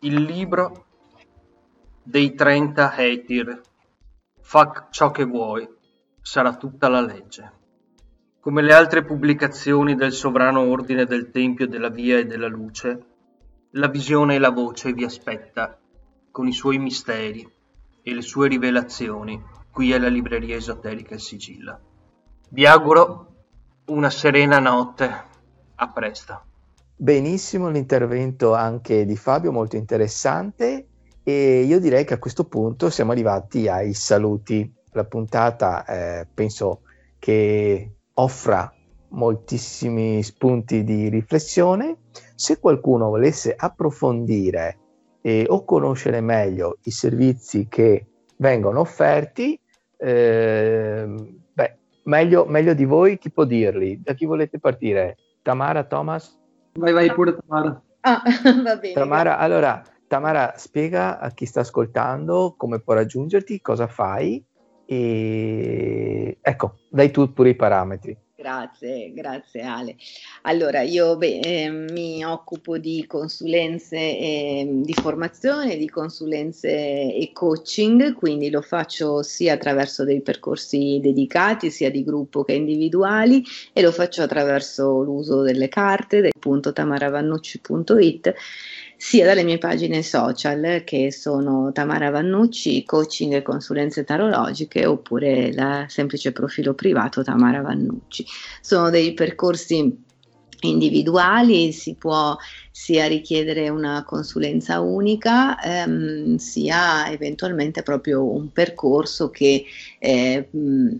Il libro dei 30 Hatir. Fa ciò che vuoi, sarà tutta la legge. Come le altre pubblicazioni del sovrano ordine del Tempio della Via e della Luce, la visione e la voce vi aspetta con i suoi misteri e le sue rivelazioni qui alla Libreria Esoterica Il Sigilla. Vi auguro una serena notte. A presto. Benissimo l'intervento anche di Fabio, molto interessante e io direi che a questo punto siamo arrivati ai saluti. La puntata eh, penso che offra moltissimi spunti di riflessione. Se qualcuno volesse approfondire e, o conoscere meglio i servizi che vengono offerti, eh, beh, meglio, meglio di voi chi può dirli? Da chi volete partire? Tamara, Thomas? Vai, vai pure Tamara. Ah, va bene. Tamara, allora, Tamara, spiega a chi sta ascoltando come può raggiungerti, cosa fai e ecco, dai tu pure i parametri. Grazie, grazie Ale. Allora, io beh, eh, mi occupo di consulenze eh, di formazione, di consulenze e coaching, quindi lo faccio sia attraverso dei percorsi dedicati, sia di gruppo che individuali e lo faccio attraverso l'uso delle carte del punto tamaravannucci.it sia dalle mie pagine social che sono Tamara Vannucci, coaching e consulenze tarologiche oppure il semplice profilo privato Tamara Vannucci. Sono dei percorsi individuali, si può sia richiedere una consulenza unica, ehm, sia eventualmente proprio un percorso che eh,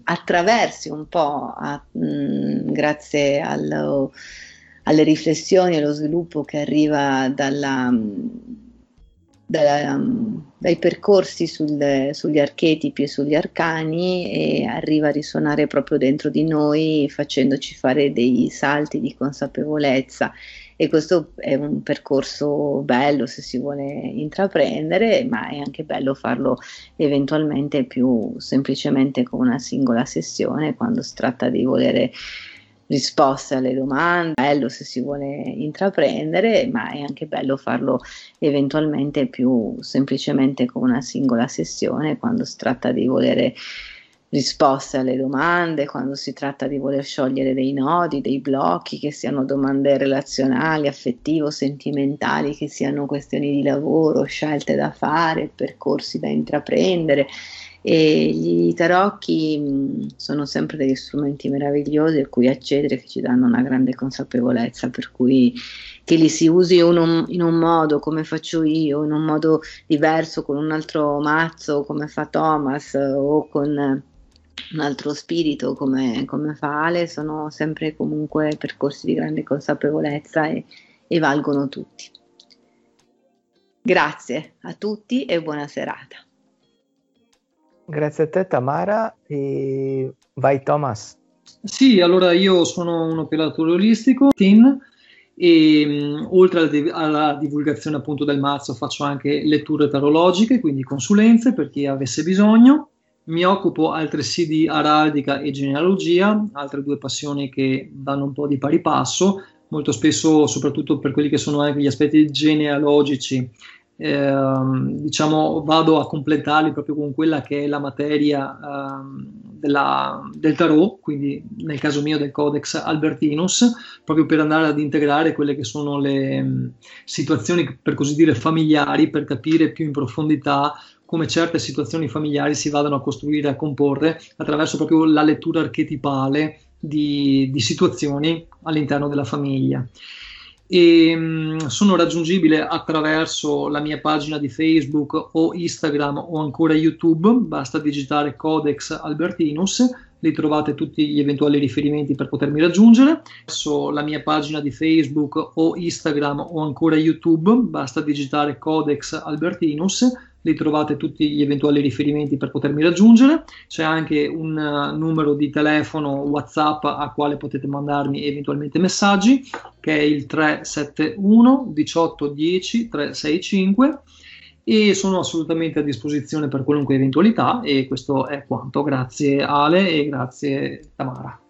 attraversi un po' a, mh, grazie allo, alle riflessioni e allo sviluppo che arriva dalla da, dai percorsi sul, sugli archetipi e sugli arcani e arriva a risuonare proprio dentro di noi facendoci fare dei salti di consapevolezza. E questo è un percorso bello se si vuole intraprendere, ma è anche bello farlo eventualmente più semplicemente con una singola sessione quando si tratta di volere risposte alle domande, bello se si vuole intraprendere, ma è anche bello farlo eventualmente più semplicemente con una singola sessione quando si tratta di volere risposte alle domande, quando si tratta di voler sciogliere dei nodi, dei blocchi, che siano domande relazionali, affettivo, sentimentali, che siano questioni di lavoro, scelte da fare, percorsi da intraprendere e gli tarocchi mh, sono sempre degli strumenti meravigliosi a cui accedere che ci danno una grande consapevolezza per cui che li si usi un, in un modo come faccio io in un modo diverso con un altro mazzo come fa Thomas o con un altro spirito come, come fa Ale sono sempre comunque percorsi di grande consapevolezza e, e valgono tutti. Grazie a tutti e buona serata Grazie a te Tamara e vai Thomas. Sì, allora io sono un operatore olistico, TIN, e mh, oltre alla, alla, divulgazione appunto del mazzo faccio anche letture tarologiche, quindi consulenze per chi avesse bisogno. Mi occupo altresì di araldica e genealogia, altre due passioni che vanno un po' di pari passo, molto spesso soprattutto per quelli che sono anche gli aspetti genealogici diciamo, vado a completarli proprio con quella che è la materia ehm, della, del tarot, quindi nel caso mio del Codex Albertinus, proprio per andare ad integrare quelle che sono le mh, situazioni, per così dire, familiari, per capire più in profondità come certe situazioni familiari si vadano a costruire e a comporre attraverso proprio la lettura archetipale di, di situazioni all'interno della famiglia e mh, sono raggiungibile attraverso la mia pagina di Facebook o Instagram o ancora YouTube, basta digitare Codex Albertinus, lì trovate tutti gli eventuali riferimenti per potermi raggiungere. Verso la mia pagina di Facebook o Instagram o ancora YouTube, basta digitare Codex Albertinus lì trovate tutti gli eventuali riferimenti per potermi raggiungere, c'è anche un uh, numero di telefono WhatsApp a quale potete mandarmi eventualmente messaggi, che è il 371 18 10 365 e sono assolutamente a disposizione per qualunque eventualità e questo è quanto. Grazie Ale e grazie Tamara.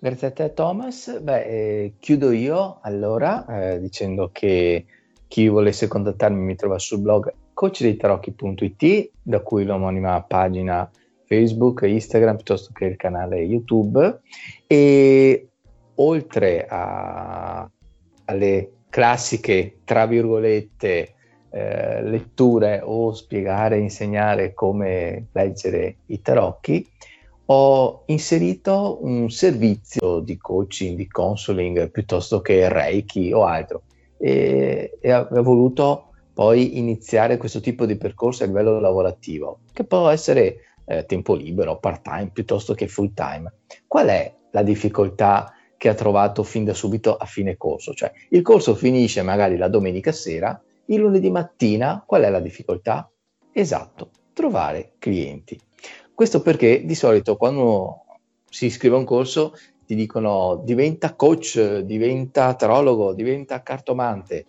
Grazie a te Thomas. Beh, eh, chiudo io allora eh, dicendo che chi volesse contattarmi mi trova sul blog coachdeitarocchi.it, da cui l'omonima pagina Facebook, Instagram, piuttosto che il canale YouTube. E oltre a, alle classiche, tra virgolette, eh, letture o spiegare, insegnare come leggere i tarocchi, ho inserito un servizio di coaching, di counseling, piuttosto che Reiki o altro e, e ha, voluto poi iniziare questo tipo di percorso a livello lavorativo, che può essere eh, tempo libero, part time piuttosto che full time. Qual è la difficoltà che ha trovato fin da subito a fine corso? Cioè, il corso finisce magari la domenica sera, il lunedì mattina qual è la difficoltà? Esatto, trovare clienti. Questo perché di solito quando si iscrive a un corso ti dicono diventa coach, diventa tarologo, diventa cartomante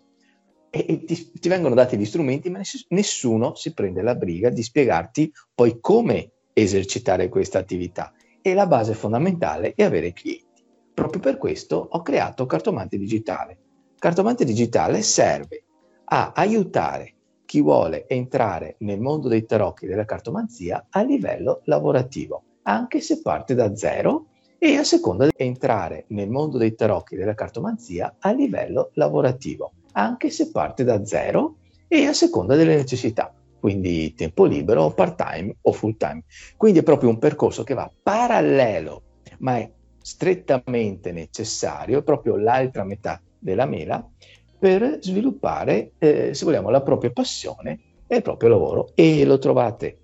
e, e ti, ti, vengono dati gli strumenti, ma ness- nessuno si prende la briga di spiegarti poi come esercitare questa attività. E la base fondamentale è avere clienti. Proprio per questo ho creato Cartomante Digitale. Cartomante Digitale serve a aiutare chi vuole entrare nel mondo dei tarocchi e della cartomanzia a livello lavorativo, anche se parte da zero e a seconda di entrare nel mondo dei tarocchi e della cartomanzia a livello lavorativo, anche se parte da zero e a seconda delle necessità, quindi tempo libero, part time o full time. Quindi è proprio un percorso che va parallelo, ma è strettamente necessario, proprio l'altra metà della mela, per sviluppare, eh, se vogliamo, la propria passione e il proprio lavoro. E lo trovate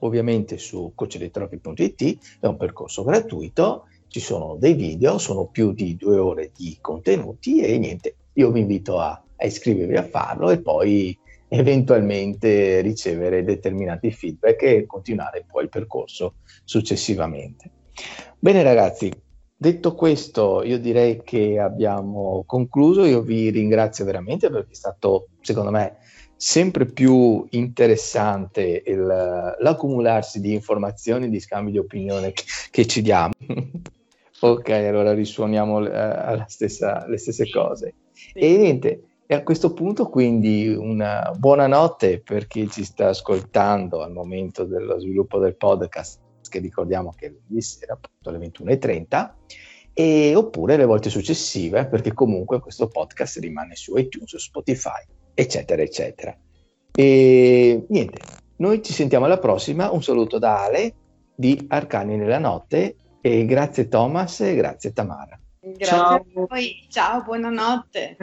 ovviamente su coachdetropi.it, è un percorso gratuito, ci sono dei video, sono più di due ore di contenuti e niente, io vi invito a, a iscrivervi a farlo e poi eventualmente ricevere determinati feedback e continuare poi il percorso successivamente. Bene ragazzi, detto questo io direi che abbiamo concluso, io vi ringrazio veramente perché è stato secondo me sempre più interessante il, l'accumularsi di informazioni, di scambi di opinione che, che ci diamo. ok, allora risuoniamo uh, stessa, le stesse cose. Sì. E niente, e a questo punto quindi una buonanotte per chi ci sta ascoltando al momento dello sviluppo del podcast, che ricordiamo che è lunedì sera appunto alle 21.30, e, oppure le volte successive, perché comunque questo podcast rimane su iTunes, su Spotify eccetera, eccetera. E niente, noi ci sentiamo alla prossima. Un saluto da Ale di Arcani nella notte e grazie Thomas e grazie Tamara. Grazie ciao. a voi, ciao, buonanotte.